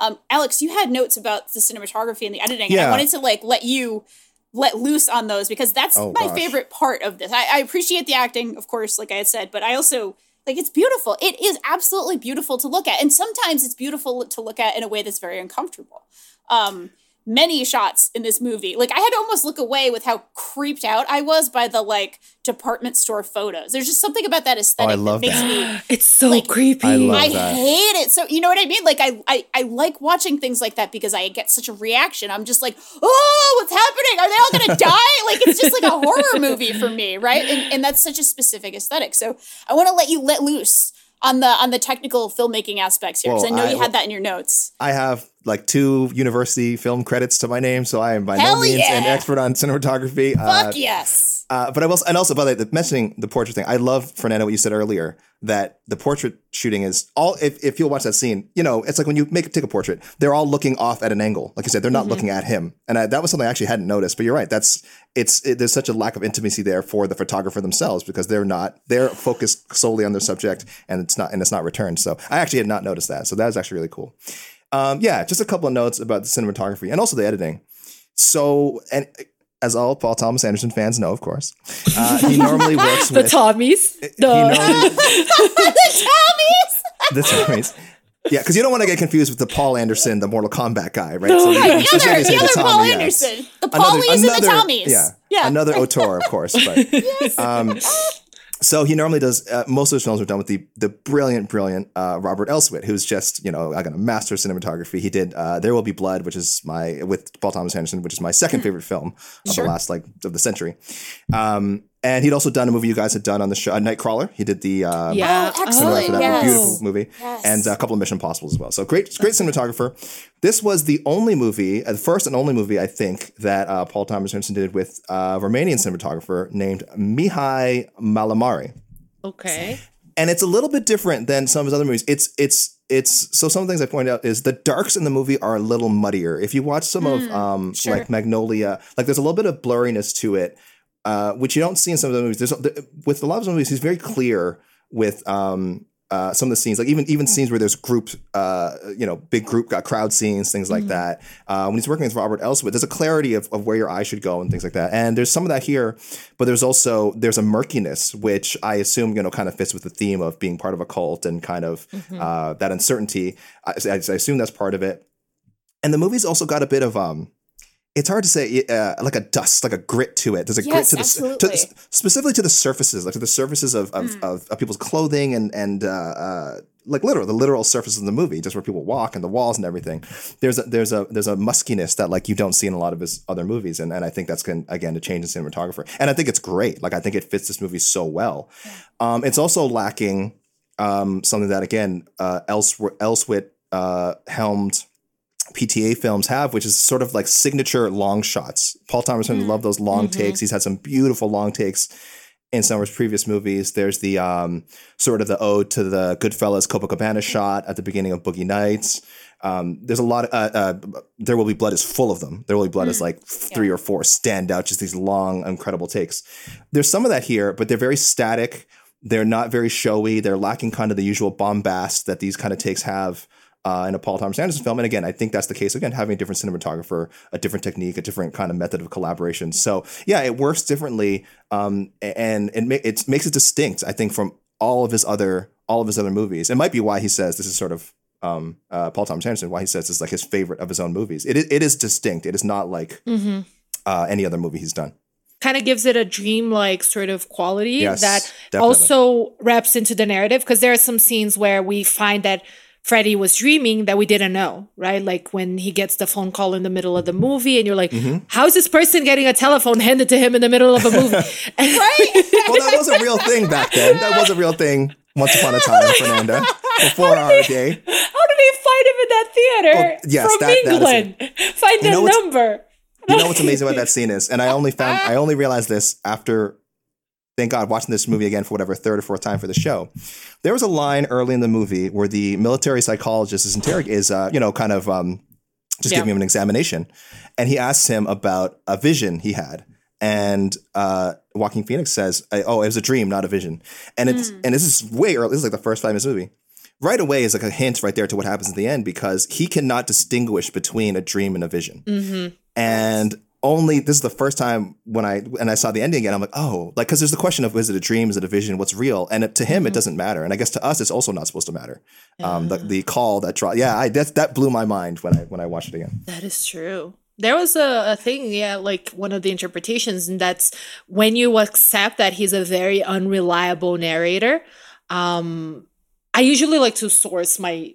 Um, Alex, you had notes about the cinematography and the editing, yeah. and I wanted to like let you let loose on those because that's oh, my gosh. favorite part of this. I, I appreciate the acting, of course, like I had said, but I also like it's beautiful. It is absolutely beautiful to look at, and sometimes it's beautiful to look at in a way that's very uncomfortable. Um, many shots in this movie. Like I had to almost look away with how creeped out I was by the like department store photos. There's just something about that aesthetic oh, I love that makes that. me It's so like, creepy. I, I hate it. So you know what I mean? Like I, I I like watching things like that because I get such a reaction. I'm just like, oh, what's happening? Are they all gonna die? like it's just like a horror movie for me, right? And and that's such a specific aesthetic. So I want to let you let loose on the on the technical filmmaking aspects here because well, I know I, you had that in your notes. I have like two university film credits to my name, so I am by Hell no means yeah. an expert on cinematography. Fuck uh, yes. Uh, but I will, and also by the way, mentioning the portrait thing, I love Fernanda what you said earlier that the portrait shooting is all. If, if you'll watch that scene, you know it's like when you make a take a portrait, they're all looking off at an angle. Like you said, they're not mm-hmm. looking at him, and I, that was something I actually hadn't noticed. But you're right, that's it's it, there's such a lack of intimacy there for the photographer themselves because they're not they're focused solely on their subject, and it's not and it's not returned. So I actually had not noticed that. So that was actually really cool. Um, yeah, just a couple of notes about the cinematography and also the editing. So, and as all Paul Thomas Anderson fans know, of course, uh, he normally works the with Tommies. The, normally, the Tommies. the Tommies. Yeah, because you don't want to get confused with the Paul Anderson, the Mortal Kombat guy, right? So right, the other, the other Paul Anderson, the Paulies and the Tommies. Yeah, yeah, another Auteur, of course. But yes. um, so he normally does uh, most of his films are done with the the brilliant, brilliant uh, Robert Elswit, who's just you know I got a master of cinematography. He did uh, There Will Be Blood, which is my with Paul Thomas Anderson, which is my second favorite film of sure. the last like of the century. Um, and he'd also done a movie you guys had done on the show, Nightcrawler. He did the uh, yeah, oh, excellent, for that yes. beautiful movie, yes. and a couple of Mission Possibles as well. So great, great cinematographer. This was the only movie, uh, the first and only movie I think that uh, Paul Thomas Anderson did with a Romanian cinematographer named Mihai Malaimare. Okay. And it's a little bit different than some of his other movies. It's it's it's so some of the things I point out is the darks in the movie are a little muddier. If you watch some mm, of hmm, um sure. like Magnolia, like there's a little bit of blurriness to it uh, which you don't see in some of the movies. There's with a lot of movies, he's very clear with um, uh, some of the scenes, like even even scenes where there's group, uh, you know, big group got crowd scenes, things like mm-hmm. that. Uh, when he's working with Robert Elswit, there's a clarity of, of where your eye should go and things like that. And there's some of that here, but there's also there's a murkiness which I assume you know kind of fits with the theme of being part of a cult and kind of mm-hmm. Uh, that uncertainty. I, I, assume that's part of it. And the movie's also got a bit of um, it's hard to say uh, like a dust like a grit to it. There's a yes, grit to the to, specifically to the surfaces like to the surfaces of of, mm. of, of, people's clothing and and uh, uh, like literal the literal surfaces in the movie just where people walk and the walls and everything. There's a there's a there's a muskiness that like you don't see in a lot of his other movies and, and i think that's going again to change in cinematographer and i think it's great. Like i think it fits this movie so well. Um, it's also lacking um, something that again uh, Elswit uh, helmed PTA films have, which is sort of like signature long shots. Paul Thomas mm-hmm. loved those long mm-hmm. takes. He's had some beautiful long takes in some of his previous movies. There's the um, sort of the ode to the Goodfellas Copacabana shot at the beginning of Boogie Nights. Um, there's a lot of uh, uh, There Will Be Blood is full of them. There Will Be Blood mm. is like three yeah. or four stand out, just these long, incredible takes. There's some of that here, but they're very static. They're not very showy. They're lacking kind of the usual bombast that these kind of takes have uh, in a Paul Thomas Anderson film. And again, I think that's the case. Again, having a different cinematographer, a different technique, a different kind of method of collaboration. So yeah, it works differently, um, and it, ma- it makes it distinct. I think from all of his other all of his other movies. It might be why he says this is sort of um, uh, Paul Thomas Anderson. Why he says it's like his favorite of his own movies. It it is distinct. It is not like mm-hmm. uh, any other movie he's done kind of gives it a dream-like sort of quality yes, that definitely. also wraps into the narrative because there are some scenes where we find that Freddie was dreaming that we didn't know, right? Like when he gets the phone call in the middle of the movie, and you're like, mm-hmm. "How is this person getting a telephone handed to him in the middle of a movie?" right? well, that was a real thing back then. That was a real thing once upon a time, Fernanda, before our he, day. How did he find him in that theater oh, yes, from that, England? That find you the number. You know what's amazing about that scene is, and I only found I only realized this after thank God, watching this movie again for whatever third or fourth time for the show. There was a line early in the movie where the military psychologist is interrog- is uh, you know kind of um, just Yeah. giving him an examination, and he asks him about a vision he had, and uh, Joaquin Phoenix says, "Oh, it was a dream, not a vision," and it's and this is way early. This is like the first five minutes of the movie. Right away is like a hint right there to what happens at the end because he cannot distinguish between a dream and a vision Mm-hmm. and only this is the first time when I and I saw the ending again. I'm like, oh, like because there's the question of is it a dream, is it a vision, what's real, and to him Mm-hmm. it doesn't matter, and I guess to us it's also not supposed to matter. Um, the, the call that draw, yeah, I that that blew my mind when I when I watched it again. That is true. There was a, a thing, yeah, like one of the interpretations, and that's when you accept that he's a very unreliable narrator. Um, I usually like to source my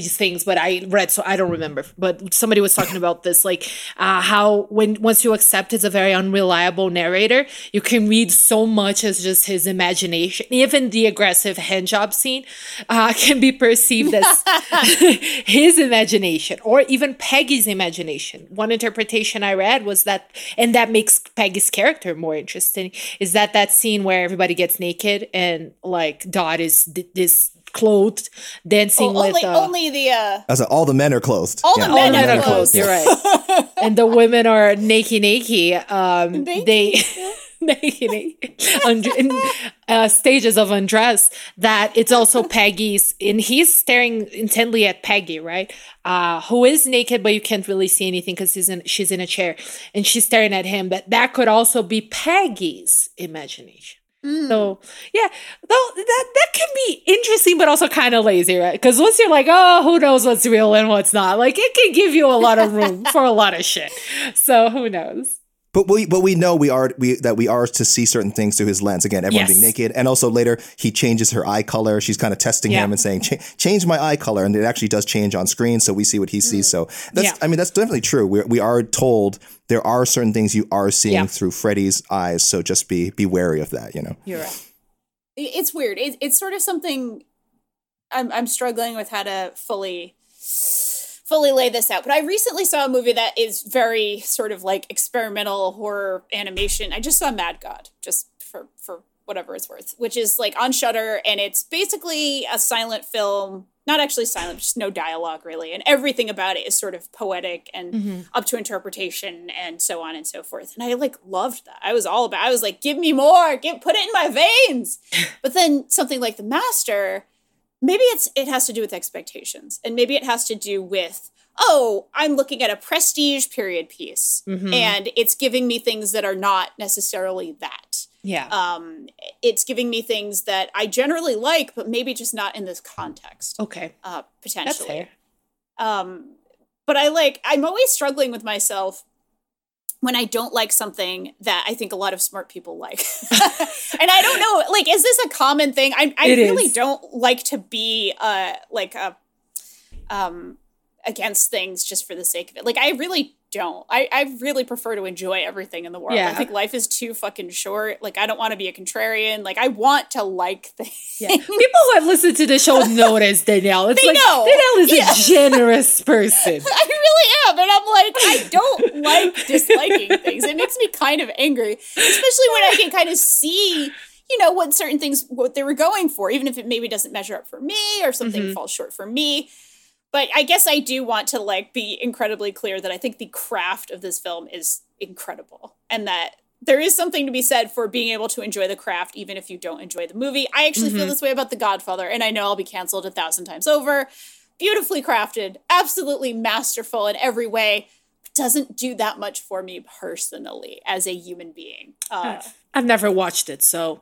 these things, but I read so I don't remember. But somebody was talking about this, like uh, how when once you accept it's a very unreliable narrator, you can read so much as just his imagination. Even the aggressive hand job scene uh, can be perceived as his imagination or even Peggy's imagination. One interpretation I read was that, and that makes Peggy's character more interesting, is that that scene where everybody gets naked and like Dodd is this clothed dancing Oh, with only, uh, only the uh, I was all the men are clothed. All the Yeah, men all are men are clothed. clothed. You're right, and the women are naked, naked. Um, they. naked, naked, und- uh, stages of undress that it's also Peggy's and he's staring intently at Peggy right uh who is naked but you can't really see anything because she's in she's in a chair and she's staring at him but that could also be Peggy's imagination so mm. yeah, though that that can be interesting, but also kind of lazy, right? Because once you're like, oh, who knows what's real and what's not, like it can give you a lot of room for a lot of shit. So who knows? But we but we know we are we that we are to see certain things through his lens. Again, everyone Yes. being naked, and also later he changes her eye color. She's kind of testing Yeah. him and saying, "Change my eye color," and it actually does change on screen, so we see what he sees. Mm. So that's Yeah. I mean that's definitely true. We we are told there are certain things you are seeing Yeah. through Freddie's eyes. So just be be wary of that. You know. You're right. it's weird. It, it's sort of something I'm I'm struggling with how to fully fully lay this out. But I recently saw a movie that is very sort of like experimental horror animation. I just saw Mad God, just for for whatever it's worth, which is like on Shudder, and it's basically a silent film. Not actually silent, just no dialogue really, and everything about it is sort of poetic and mm-hmm. up to interpretation and so on and so forth. And I like loved that. I was all about. I was like, give me more, give put it in my veins. but then something like The Master, maybe it's it has to do with expectations and maybe it has to do with oh i'm looking at a prestige period piece Mhm. and it's giving me things that are not necessarily that Yeah. um it's giving me things that i generally like but maybe just not in this context okay. uh potentially um but i like i'm always struggling with myself when i don't like something that i think a lot of smart people like. And i don't know like is this a common thing? I, I It really is. don't like to be uh like a um against things just for the sake of it. Like i really don't i i really prefer to enjoy everything in the world i think life is too fucking short like i don't want to be a contrarian like i want to like things Yeah. People who have listened to the show know this Danielle. It's They like know. Danielle is Yeah. a generous person. I really am. And I'm like, I don't like disliking things. It makes me kind of angry, especially when I can kind of see, you know, what certain things, what they were going for, even if it maybe doesn't measure up for me or something Mhm. falls short for me. But I guess I do want to like be incredibly clear that I think the craft of this film is incredible and that there is something to be said for being able to enjoy the craft even if you don't enjoy the movie. I actually feel Mhm. this way about The Godfather, and I know I'll be canceled a thousand times over. Beautifully crafted, absolutely masterful in every way, but doesn't do that much for me personally as a human being. Uh, I've never watched it, so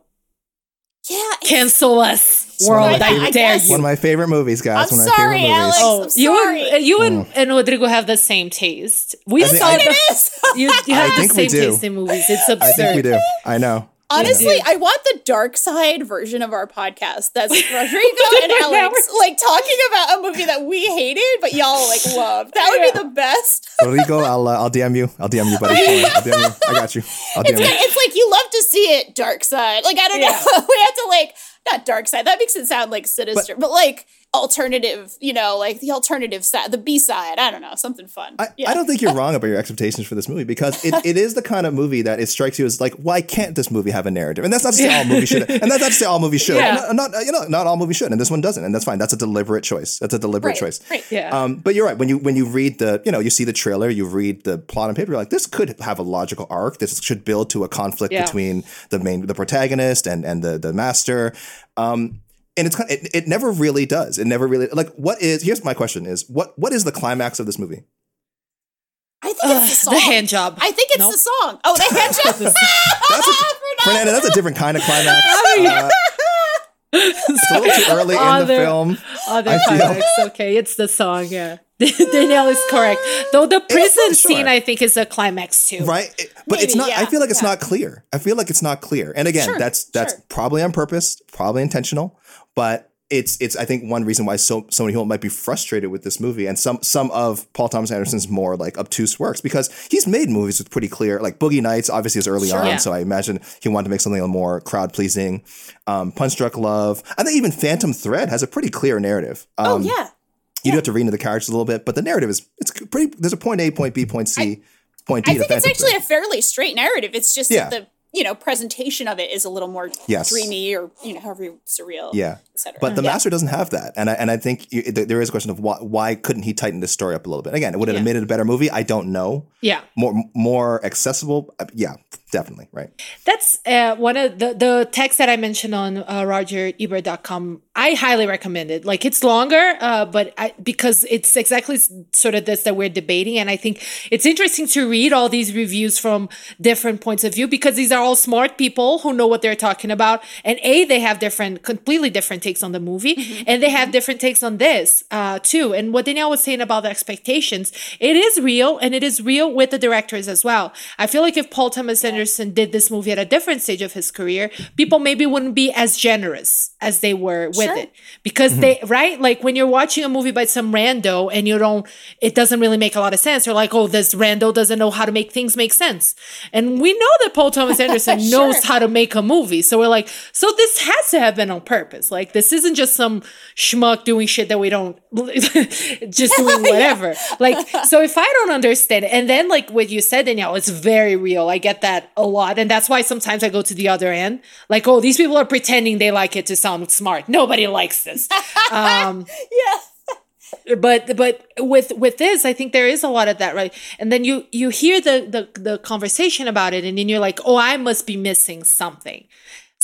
yeah, cancel us, It's one of world. my I, favorite- dare you. One of my favorite movies, guys. I'm one of my sorry, favorite movies. Alex. Oh, I'm you sorry. and you and, uh, mm. and Rodrigo have the same taste. We I think saw I- the, it is. you, you I have the think we same do. taste in movies. It's absurd. I think we do. I know. Honestly, I want the dark side version of our podcast. That's Rodrigo and Alex, like talking about a movie that we hated, but y'all like loved. That would be the best. Rodrigo, I'll uh, I'll DM you. I'll DM you, buddy. Don't. I'll DM you. I got you. I'll It's DM like, you. it's like you love to see it dark side. Like I don't know. we have to like not dark side. That makes it sound like sinister, but, like alternative, you know, like the alternative side, the B side. I don't know, something fun. I, yeah. I don't think you're wrong about your expectations for this movie because it, it is the kind of movie that it strikes you as like, why can't this movie have a narrative? And that's not to say all movies should, and that's not to say all movies should. Yeah. Not, not- you know, not all movies should, and this one doesn't, and that's fine. That's a deliberate choice. That's a deliberate Right, choice. right. Yeah. Um, but you're right. When you when you read the, you know, you see the trailer, you read the plot on paper, you're like, this could have a logical arc. This should build to a conflict Yeah. between the main, the protagonist and and the the master. Um, and it's kind it, it never really does. It never really like what is here's my question is what what is the climax of this movie? I think Ugh, it's the the hand job. I think it's Nope. the song. Oh, the hand job. That's a, Fernanda, that's a different kind of climax. Uh, it's a little too early in the film. Other climax. Okay, it's the song. Yeah, Danielle is correct. Though the prison sure. scene, I think, is a climax too. Right, It- but it's Maybe, not. I feel like it's yeah. not clear. I feel like it's not clear. And again, Sure, that's that's sure. probably on purpose, probably intentional. But it's it's. I think one reason why so so many people might be frustrated with this movie and some some of Paul Thomas Anderson's more like obtuse works because he's made movies with pretty clear like Boogie Nights obviously is early Sure. on, Yeah. so I imagine he wanted to make something a little more crowd pleasing. Um, Punch Drunk Love. I think even Phantom Thread has a pretty clear narrative. Um, oh yeah. You do have to read into the characters a little bit, but the narrative is it's pretty. There's a point A, point B, point C, point D. I think it's actually Thread. a fairly straight narrative. It's just Yeah. that the you know presentation of it is a little more Yes. dreamy or you know however surreal. Yeah, etc. but the Yeah. master doesn't have that, and I and I think you, th- there is a question of why why couldn't he tighten this story up a little bit? Again, would it have made it a better movie? I don't know. Yeah. More more accessible? Uh, Yeah, definitely. Right. That's uh, one of the the text that I mentioned on uh, RogerEbert.com. I highly recommend it. Like it's longer, uh, but I, because it's exactly sort of this that we're debating, and I think it's interesting to read all these reviews from different points of view because these are all smart people who know what they're talking about. And a they have different, completely different takes on the movie, mm-hmm. and they have mm-hmm. different takes on this uh, too. And what Danielle was saying about the expectations, it is real, and it is real with the directors as well. I feel like if Paul Thomas Anderson did this movie at a different stage of his career, people maybe wouldn't be as generous as they were with Sure. it. Because mm-hmm. they right? Like when you're watching a movie by some rando and you don't it doesn't really make a lot of sense you're like oh this rando doesn't know how to make things make sense. And we know that paul thomas anderson Sure. knows how to make a movie. So we're like so this has to have been on purpose. Like this isn't just some schmuck doing shit that we don't just doing whatever. Like so if i don't understand it and then like what you said danielle it's very real. I get that a lot and that's why sometimes i go to the other end. Like oh these people are pretending they like it to sound smart. Nobody likes this. Um yeah. but but with with this i think there is a lot of that right? And then you you hear the the, the conversation about it and then you're like oh i must be missing something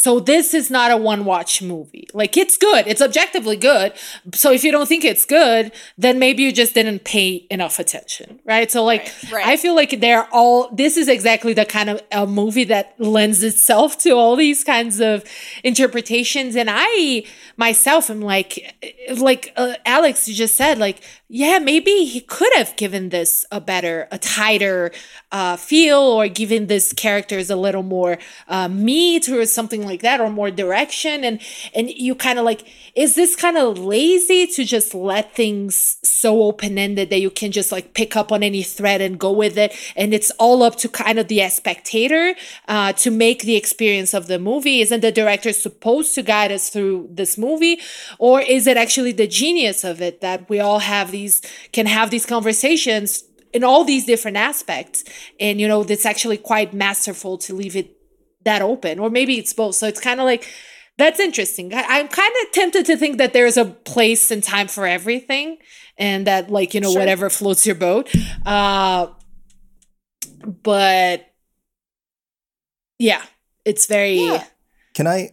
so this is not a one watch movie. Like it's good. It's objectively good. So if you don't think it's good, then maybe you just didn't pay enough attention, right? So like Right, right. I feel like they're all this is exactly the kind of a movie that lends itself to all these kinds of interpretations and I myself am like like uh, Alex you just said like yeah, maybe he could have given this a better, a tighter uh, feel, or given this characters a little more uh, meat or something like that, or more direction. And and you kind of like, is this kind of lazy to just let things so open ended that you can just like pick up on any thread and go with it, and it's all up to kind of the spectator uh, to make the experience of the movie? Isn't the director supposed to guide us through this movie, or is it actually the genius of it that we all have these can have these conversations in all these different aspects and you know that's actually quite masterful to leave it that open or maybe it's both so it's kind of like that's interesting I, i'm kind of tempted to think that there's a place and time for everything and that like you know Sure. whatever floats your boat uh but yeah it's very Yeah. Can I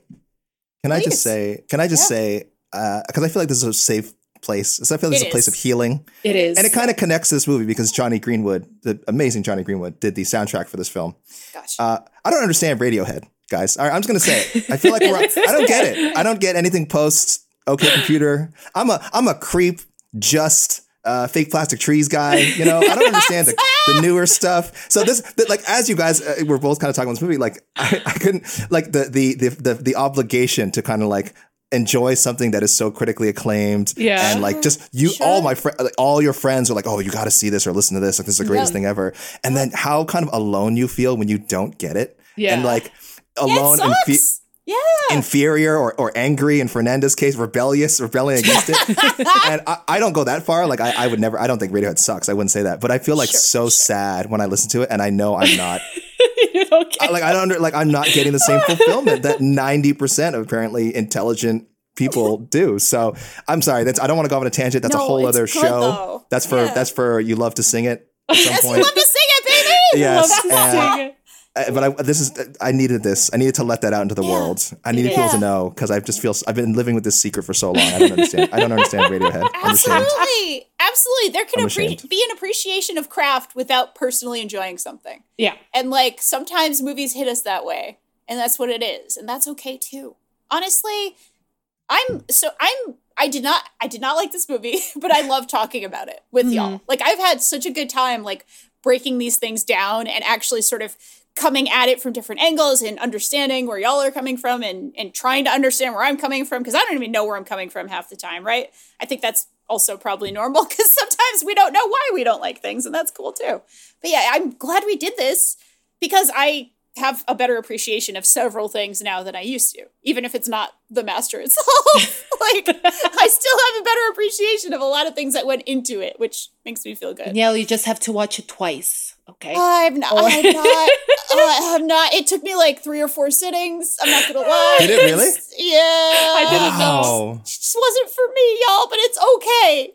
can I just say can I just say because I feel like this is a safe place. So I feel like this It is a place of healing. it is And it kind of connects to this movie because Jonny Greenwood, the amazing Jonny Greenwood, did the soundtrack for this film. Gosh. Uh, I don't understand Radiohead, guys. All right, I'm just gonna say it. I feel like we're, I don't get it. I don't get anything post OK Computer. I'm a I'm a creep. Just uh, fake plastic trees guy. You know, I don't understand the, the newer stuff. So this, the, like, as you guys uh, were both kind of talking about this movie, like, I, I couldn't like the the the the, the obligation to kind of like enjoy something that is so critically acclaimed Yeah. and like just you all my friends like all your friends are like oh you got to see this or listen to this like this is the greatest Yeah. thing ever and then how kind of alone you feel when you don't get it Yeah. and like alone and sucks. Yeah. inferior or, or angry in Fernanda's case, rebellious, rebelling against it. and I, I don't go that far. Like I, I would never I don't think Radiohead sucks. I wouldn't say that. But I feel like so sad when I listen to it and I know I'm not I- like I don't like I'm not getting the same fulfillment that 90% of apparently intelligent people do. So I'm sorry. That's I don't want to go off on a tangent. That's a whole other good, show. though. That's for Yeah. that's for you love to sing it at some point. love to sing it, baby. Yes, Love to and- sing it. Uh, but I, this is I needed this. I needed to let that out into the world. I needed people to know because I just feel I've been living with this secret for so long. I don't understand. I don't understand Radiohead. Absolutely. Absolutely. There can appre- be an appreciation of craft without personally enjoying something. Yeah. And like sometimes movies hit us that way, and that's what it is, and that's okay too. Honestly, I'm so I'm I did not I did not like this movie, but I love talking about it with y'all. Like I've had such a good time like breaking these things down and actually sort of coming at it from different angles and understanding where y'all are coming from and and trying to understand where I'm coming from because I don't even know where I'm coming from half the time, right? I think that's also probably normal because sometimes we don't know why we don't like things and that's cool too. But yeah, I'm glad we did this because I have a better appreciation of several things now than I used to, even if it's not the master itself. like I still have a better appreciation of a lot of things that went into it, which makes me feel good. Danielle, you just have to watch it twice. Okay. I've not, Or- I've not, uh, I've not. It took me like three or four sittings. I'm not gonna lie. Did it really? Yeah, I didn't know. It just wasn't for me, y'all. But it's okay.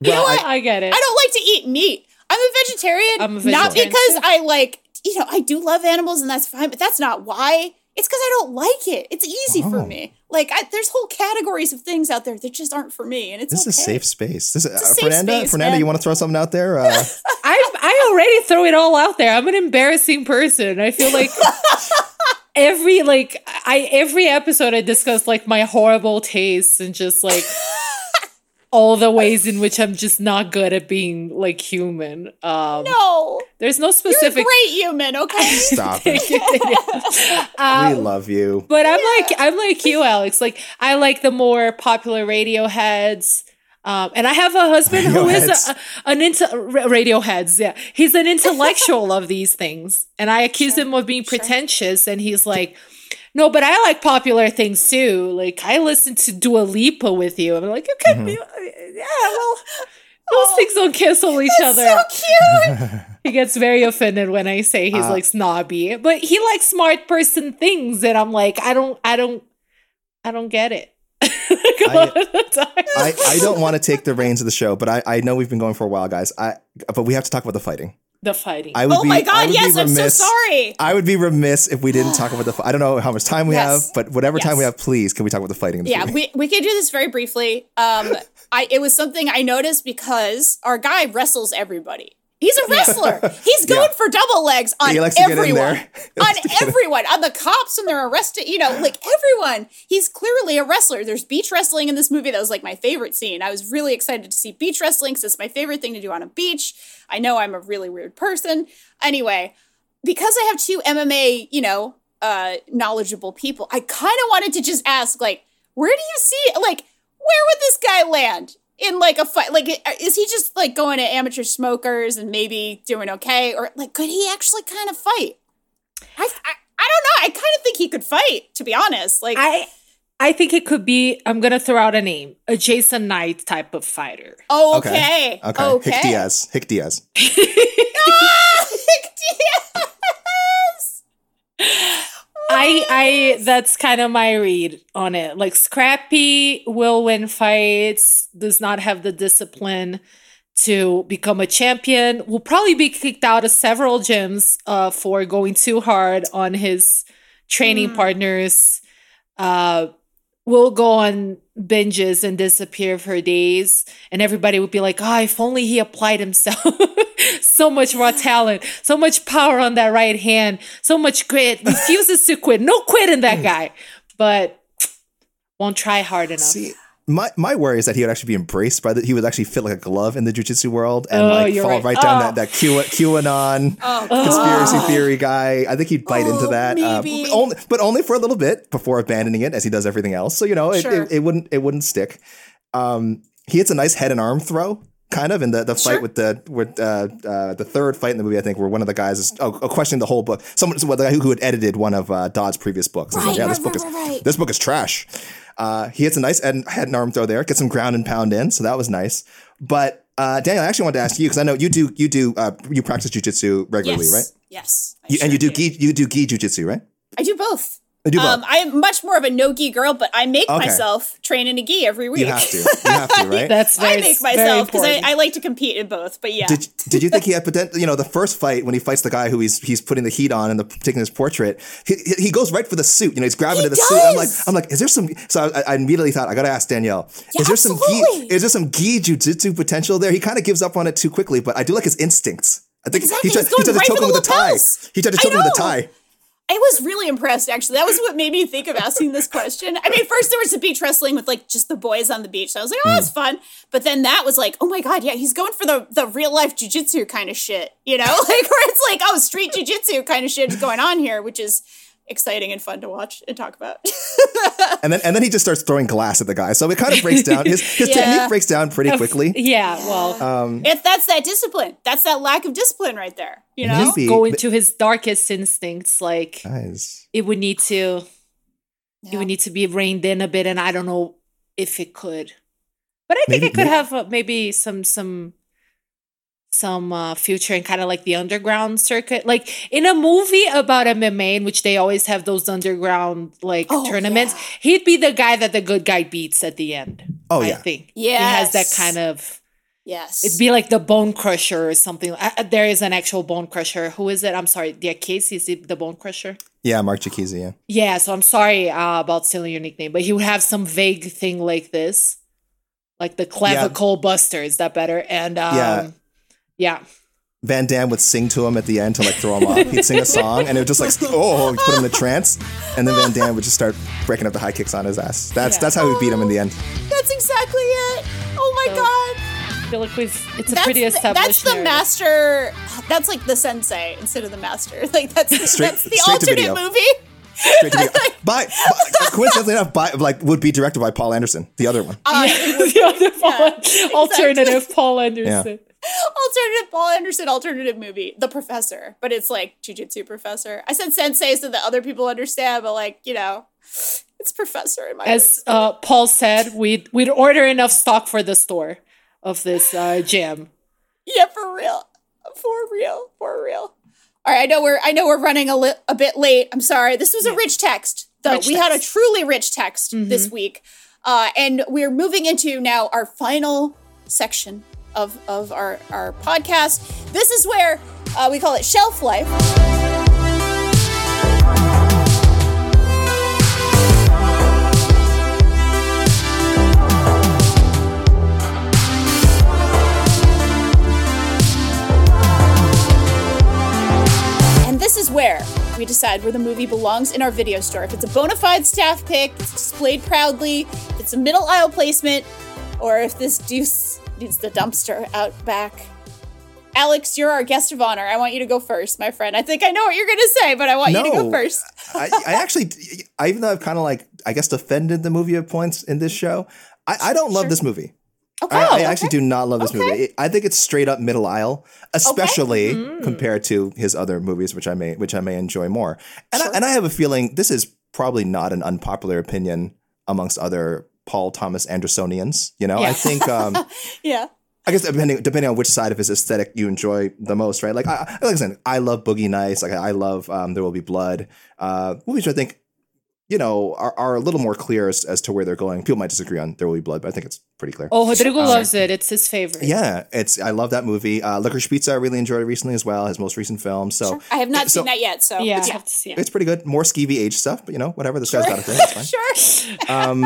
You know what? I get it. I don't like to eat meat. I'm a vegetarian. I'm a Not because. I like, you know, I do love animals and that's fine, but that's not why. It's because I don't like it. It's easy for Oh. me. Like, I, there's whole categories of things out there that just aren't for me, and it's This is a safe space. This is a uh, Fernanda. space, Fernanda, man. you want to throw something out there? Uh, I I already throw it all out there. I'm an embarrassing person. I feel like every like I every episode I discuss like my horrible tastes and just like all the ways in which I'm just not good at being like human. Um No, there's no you're a specific great human. Okay. stop it. Uh, we love you. But I'm like I'm like you, Alex. Like I like the more popular Radioheads. Um, and I have a husband who is Radioheads. a, an into ra- Radioheads. Yeah, he's an intellectual of these things, and I accuse him of being pretentious. And he's like, "No, but I like popular things too. Like I listen to Dua Lipa with you." I'm like, "Okay, Mm-hmm. yeah, well, those things don't cancel each other." so cute. He gets very offended when I say he's Uh, like snobby, but he likes smart person things, and I'm like, I don't, I don't, I don't get it. Like, a I- lot of the time. I, I don't want to take the reins of the show, but I, I know we've been going for a while, guys. I but we have to talk about the fighting. The fighting. I would Oh be, my god, yes, I'm so sorry. I would be remiss if we didn't talk about the. I don't know how much time we Yes. have, but whatever time we have, please, can we talk about the fighting? In this Yeah, movie? we, we can do this very briefly. Um, I it was something I noticed because our guy wrestles everybody. He's a wrestler. He's going Yeah. for double legs on He likes to get in everyone. on likes to get in. everyone. On the cops when they're arrested, you know, like everyone. He's clearly a wrestler. There's beach wrestling in this movie. That was like my favorite scene. I was really excited to see beach wrestling because it's my favorite thing to do on a beach. I know I'm a really weird person. Anyway, because I have two MMA, you know, uh, knowledgeable people, I kind of wanted to just ask, like, where do you see, like, where would this guy land in like a fight? Like, is he just like going to amateur smokers and maybe doing okay, or like, could he actually kind of fight? I, I, I don't know. I kind of think he could fight, to be honest. Like, I, I think it could be. I'm gonna throw out a name, a Jason Knight type of fighter. oh, Okay. okay, Okay. okay. Hick Diaz. Hick Diaz. Ah, Hick Diaz! I, I, that's kind of my read on it. Like scrappy, will win fights, does not have the discipline to become a champion. Will probably be kicked out of several gyms uh, for going too hard on his training partners. Uh, will go on binges and disappear for days, and everybody would be like, "Oh, if only he applied himself." so much raw talent, so much power on that right hand, so much grit. Refuses to quit. No quit in that guy, but won't try hard enough. See, my, my worry is that he would actually be embraced by the. He would actually fit like a glove in the jujitsu world and Oh, like fall right. right, down Oh. that that Q, QAnon Oh, conspiracy God. theory guy. I think he'd bite into Oh, that, uh, maybe. only, but only for a little bit before abandoning it, as he does everything else. So you know, it, Sure. it, it wouldn't it wouldn't stick. Um, he hits a nice head and arm throw kind of in the, the fight Sure. with the with uh, uh, the third fight in the movie. I think where one of the guys is oh, oh, questioning the whole book. Someone, well, the guy who, who had edited one of uh, Dodd's previous books. He's like, Right, yeah, this book right, is right, right. this book is trash. Uh, he hits a nice head, head and arm throw there, gets some ground and pound in, so that was nice. But uh, Danielle, I actually wanted to ask you because I know you do you do uh, you practice jujitsu regularly, yes. right? Yes. You, and you sure do gi you do gi jujitsu, right? I do both. You do both. Um, I am much more of a no gi girl, but I make Okay. myself train in a gi every week. you have to. You have to, right? That's very I make myself because I. I like to compete in both. But yeah, Did did you think he had potential? You know, the first fight when he fights the guy who he's he's putting the heat on and the, taking his portrait, he, he- he goes right for the suit. You know, he's grabbing He to the suit. I'm like! I'm like, is there some? So I, I immediately thought I got to ask Danielle. Yeah, is there some absolutely. gi? Is there some gi jujitsu potential there? He kind of gives up on it too quickly, but I do like his instincts. I think Exactly, he tried, he's he going tried to right choke him with a tie. He tried to choke him with a tie. I was really impressed. Actually, that was what made me think of asking this question. I mean, first there was the beach wrestling with like just the boys on the beach. So I was like, oh, that's mm. fun. But then that was like, oh my god, yeah, he's going for the the real life jujitsu kind of shit. You know, like where it's like, oh, street jujitsu kind of shit is going on here, which is exciting and fun to watch and talk about. And then and then he just starts throwing glass at the guy. So it kind of breaks down. His his Yeah. technique breaks down pretty quickly. yeah, well, Um, if that's that discipline, that's that lack of discipline right there. You know, Maybe. go into his darkest instincts. Like guys. it would need to, it would need to be reined in a bit, and I don't know if it could. But I think Maybe- it could maybe- have uh, maybe some some some uh, future and kind of like the underground circuit, like in a movie about MMA, in which they always have those underground like Oh, tournaments. He'd be the guy that the good guy beats at the end. Oh, I yeah. think yeah he has that kind of. yes, It'd be like the Bone Crusher or something. Uh, uh, there is an actual Bone Crusher. Who is it? I'm sorry. Yeah, Casey is it the Bone Crusher. Yeah, Marc Diakiese, yeah. Yeah, so I'm sorry uh, about stealing your nickname, but he would have some vague thing like this, like the clavicle buster. Is that better? And um, Yeah. Yeah, Van Damme would sing to him at the end to like throw him off. He'd sing a song and it would just like oh he'd put him in a trance, and then Van Damme would just start breaking up the high kicks on his ass. That's Yeah. that's how we beat him in the end. that's exactly it. Oh my So- god. I feel like we've. It's a That's pretty the, established. that's the narrative. master. That's like the sensei instead of the master. Like that's Straight- that's the straight to alternate video. movie. Straight to video. by, by coincidentally enough, by, like would be directed by Paul Anderson, the other one. Uh, the other Paul, alternative Paul Anderson. alternative Paul Anderson alternative movie, The Professor, but it's like jujitsu professor. I said sensei so that other people understand, but like you know, it's professor in my As uh, Paul said, we'd we'd order enough stock for the store of this uh, gym. Yeah, for real. For real. For real. All right, I know we're I know we're running a, li- a bit late. I'm sorry. This was a rich text. Though Rich we had a truly rich text this week. Uh, and we're moving into now our final section of, of our, our podcast. This is where uh, we call it shelf life. And this is where we decide where the movie belongs in our video store. If it's a bona fide staff pick, it's displayed proudly, if it's a middle aisle placement, or if this deuce needs the dumpster out back. Alex, you're our guest of honor. I want you to go first, my friend. I think I know what you're going to say, but I want you to go first. I, I actually, I, even though I've kind of like, I guess, defended the movie at points in this show, I, I don't love this movie. Okay. I, I actually do not love this movie. It- I think it's straight up middle aisle, especially mm-hmm. compared to his other movies, which I may which I may enjoy more. And I, and I have a feeling this is probably not an unpopular opinion amongst other Paul Thomas Andersonians. You know, I think. Um, Yeah. I guess depending depending on which side of his aesthetic you enjoy the most, right? Like, I, like I said, I love Boogie Nights. Like, I love um, There Will Be Blood. Uh, movies I think, you know, are, are a little more clear as, as to where they're going. People might disagree on There Will Be Blood, but I think it's pretty clear. Oh, Rodrigo Um, loves it. It's his favorite. Yeah, it's I love that movie. Uh, Licorice Pizza, I really enjoyed it recently as well. His most recent film, so I have not so seen that yet, so Yeah, I yeah. have to see it. it's pretty good. More skeevy age stuff, but you know, whatever. This guy's got a thing. It's fine. Sure. Um,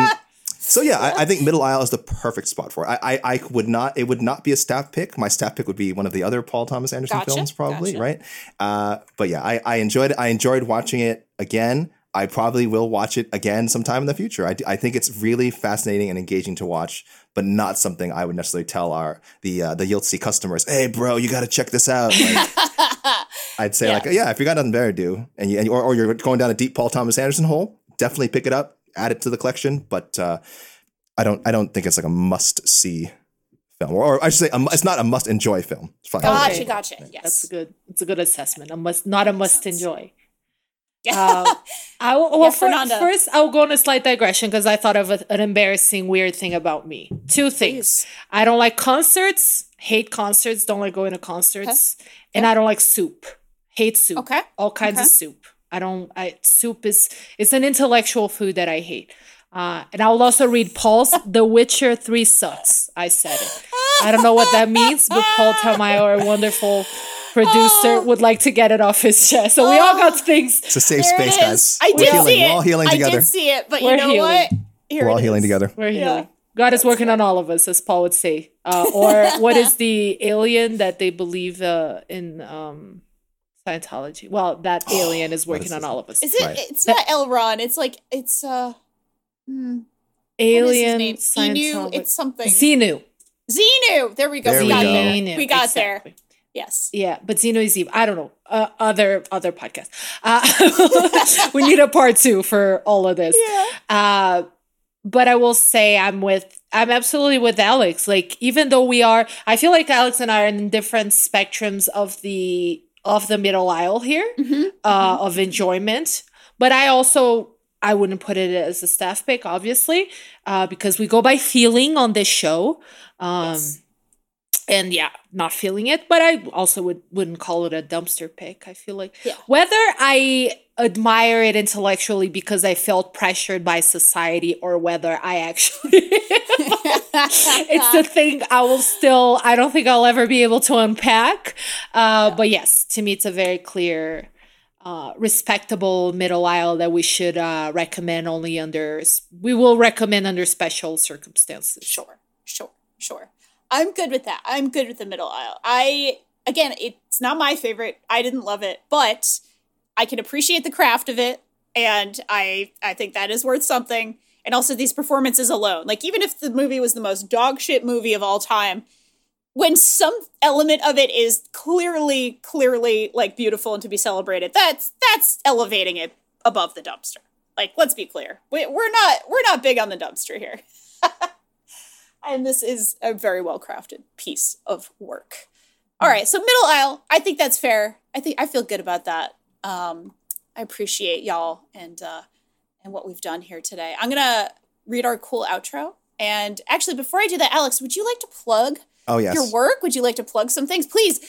so yeah, I, I think middle aisle is the perfect spot for it. I, I I would not. It would not be a staff pick. My staff pick would be one of the other Paul Thomas Anderson Gotcha, films, probably gotcha. right. Uh, but yeah, I, I enjoyed. I enjoyed watching it again. I probably will watch it again sometime in the future. I think it's really fascinating and engaging to watch, but not something I would necessarily tell our the uh, the Yiltsi customers. Hey, bro, you got to check this out. Like, I'd say Yeah. like, yeah, if you got nothing better to do, and you, and or, or you're going down a deep Paul Thomas Anderson hole, definitely pick it up, add it to the collection. But uh, I don't, I don't think it's like a must see film, or, or I should say, a, it's not a must enjoy film. It's fine. Gotcha, Okay. gotcha. That's a good. It's a good assessment. A must, not a must enjoy. Yeah. Uh, I will, well, Yeah, fir- Fernanda. first I'll go on a slight digression because I thought of a, an embarrassing weird thing about me. Two things. Please. I don't like concerts. Hate concerts. Don't like going to concerts. And I don't like soup. Hate soup. Okay. All kinds of soup. I don't. I soup is it's an intellectual food that I hate. Uh, and I will also read Paul's The Witcher Three sucks. I said it. I don't know what that means, but Paul Tamayo, our wonderful producer, Oh. would like to get it off his chest. So we all got things. It's a safe There space, guys. I We're did healing. see it. We're all healing together. I did see it, but We're you know healing. what? Here We're all it healing together. We're Yeah. healing. God is working on all of us, as Paul would say. Uh, or what is the alien that they believe uh, in um, Scientology? Well, that alien is working is on all of us. Is it? Right. It's not L. Ron. It's like it's uh. hmm, what is his alien name? Inu. It's something. Xenu. Xenu. There we go. There we we got go. there. Xenu, We got exactly. there. Yes. Yeah, but Xeno is Eve. I don't know. Uh, other other podcast. Uh, we need a part two for all of this. Yeah. Uh, but I will say I'm with I'm absolutely with Alex. Like even though we are, I feel like Alex and I are in different spectrums of the of the middle aisle here Mhm. uh, of enjoyment. But I also I wouldn't put it as a staff pick, obviously, uh, because we go by feeling on this show. Um, Yes. And yeah, not feeling it, but I also would wouldn't call it a dumpster pick. I feel like Yeah. whether I admire it intellectually because I felt pressured by society or whether I actually it's the thing I will still I don't think I'll ever be able to unpack. Uh, But yes, to me it's a very clear, uh, respectable middle aisle that we should uh, recommend only under we will recommend under special circumstances. Sure, sure, sure. I'm good with that. I'm good with the middle aisle. I again, it's not my favorite. I didn't love it, but I can appreciate the craft of it, and I I think that is worth something. And also these performances alone, like even if the movie was the most dog shit movie of all time, when some element of it is clearly clearly like beautiful and to be celebrated, that's that's elevating it above the dumpster. Like let's be clear, we, we're not we're not big on the dumpster here and this is a very well crafted piece of work. All right, so middle aisle, I think that's fair. I think I feel good about that. Um, I appreciate y'all and uh, and what we've done here today. I'm gonna read our cool outro. And actually, before I do that, Alex, would you like to plug Oh yes. your work? Would you like to plug some things? Please,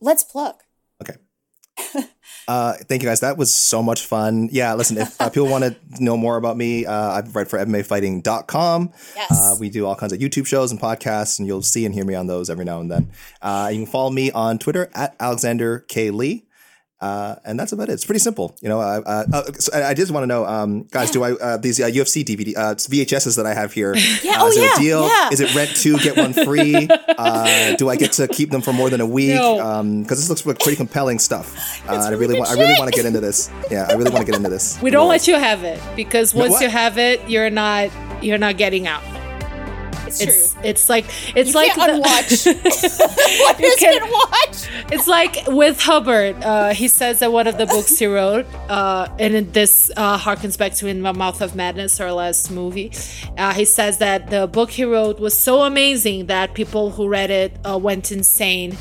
let's plug. Okay. Uh, thank you guys. That was so much fun. Yeah, listen, if uh, people want to know more about me, uh, I write for MMAfighting.com. Yes. Uh, we do all kinds of YouTube shows and podcasts, and you'll see and hear me on those every now and then. Uh, you can follow me on Twitter at Alexander K. Lee. Uh, and that's about it. It's pretty simple, you know. Uh, uh, uh, so I I just want to know, um, guys, do I uh, these uh, UFC DVD uh, VHSs that I have here? Yeah, oh is it yeah, a deal? yeah. Is it rent two get one free? uh, do I get to keep them for more than a week? No. Because this looks like pretty compelling stuff. I really really want. I really want to get into this. Yeah, I really want to get into this. We don't let you have it because once what? you have it, you're not you're not getting out. It's, It's true. it's like it's You like can't the- unwatch. what You can- been watched? It's like with Hubbard. Uh, he says that one of the books he wrote, uh, and it- this uh, harkens back to In the Mouth of Madness, our last movie. Uh, he says that the book he wrote was so amazing that people who read it uh, went insane,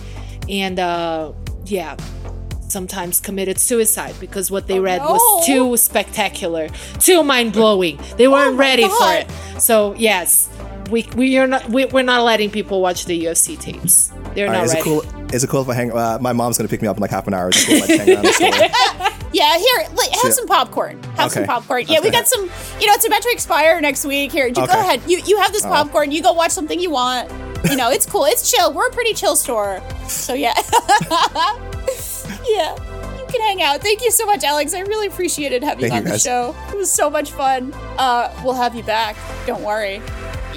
and uh, yeah, sometimes committed suicide because what they read no. was too spectacular, too mind blowing. They weren't Oh my ready for it. So yes. We, we are not we, we're not letting people watch the UFC tapes. They're All not right, is ready. it cool? Is it cool if I hang? Uh, my mom's gonna pick me up in like half an hour. Cool if I hang around the store? Yeah, here, like, have Yeah. some popcorn. Have some popcorn. Yeah, we got some. You know, it's about to expire next week. Here, you go ahead. You you have this Oh. popcorn. You go watch something you want. You know, it's cool. It's chill. We're a pretty chill store. So yeah, yeah. You can hang out. Thank you so much, Alex. I really appreciated having you on the show. It was so much fun. Uh, we'll have you back. Don't worry.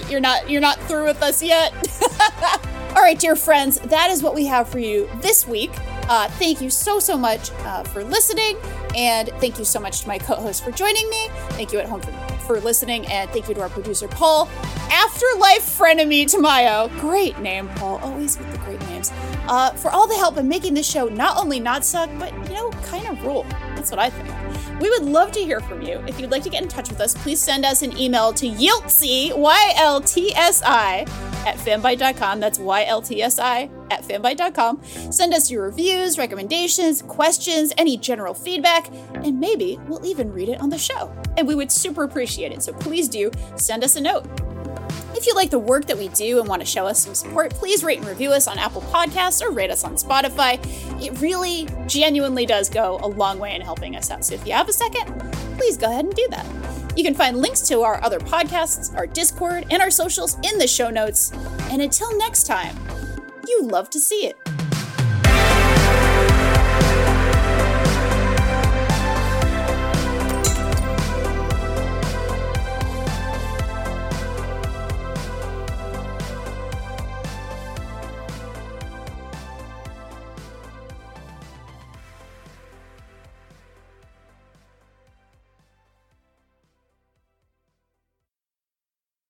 You're not you're not through with us yet. All right, dear friends, that is what we have for you this week. Uh, thank you so, so much uh, for listening. And thank you so much to my co host for joining me. Thank you at home for, for listening. And thank you to our producer, Paul. Afterlife frenemy Tamayo. Great name, Paul. Always with the great names. Uh, for all the help in making this show not only not suck, but, you know, kind of rule. That's what I think. We would love to hear from you. If you'd like to get in touch with us, please send us an email to Yiltsi, Y L T S I, at fanbyte.com. That's Y-L-T-S-I at fanbyte.com. Send us your reviews, recommendations, questions, any general feedback, and maybe we'll even read it on the show. And we would super appreciate it. So please do send us a note. If you like the work that we do and want to show us some support, please rate and review us on Apple Podcasts or rate us on Spotify. It really genuinely does go a long way in helping us out. So if you have a second, please go ahead and do that. You can find links to our other podcasts, our Discord, and our socials in the show notes. And until next time, you love to see it.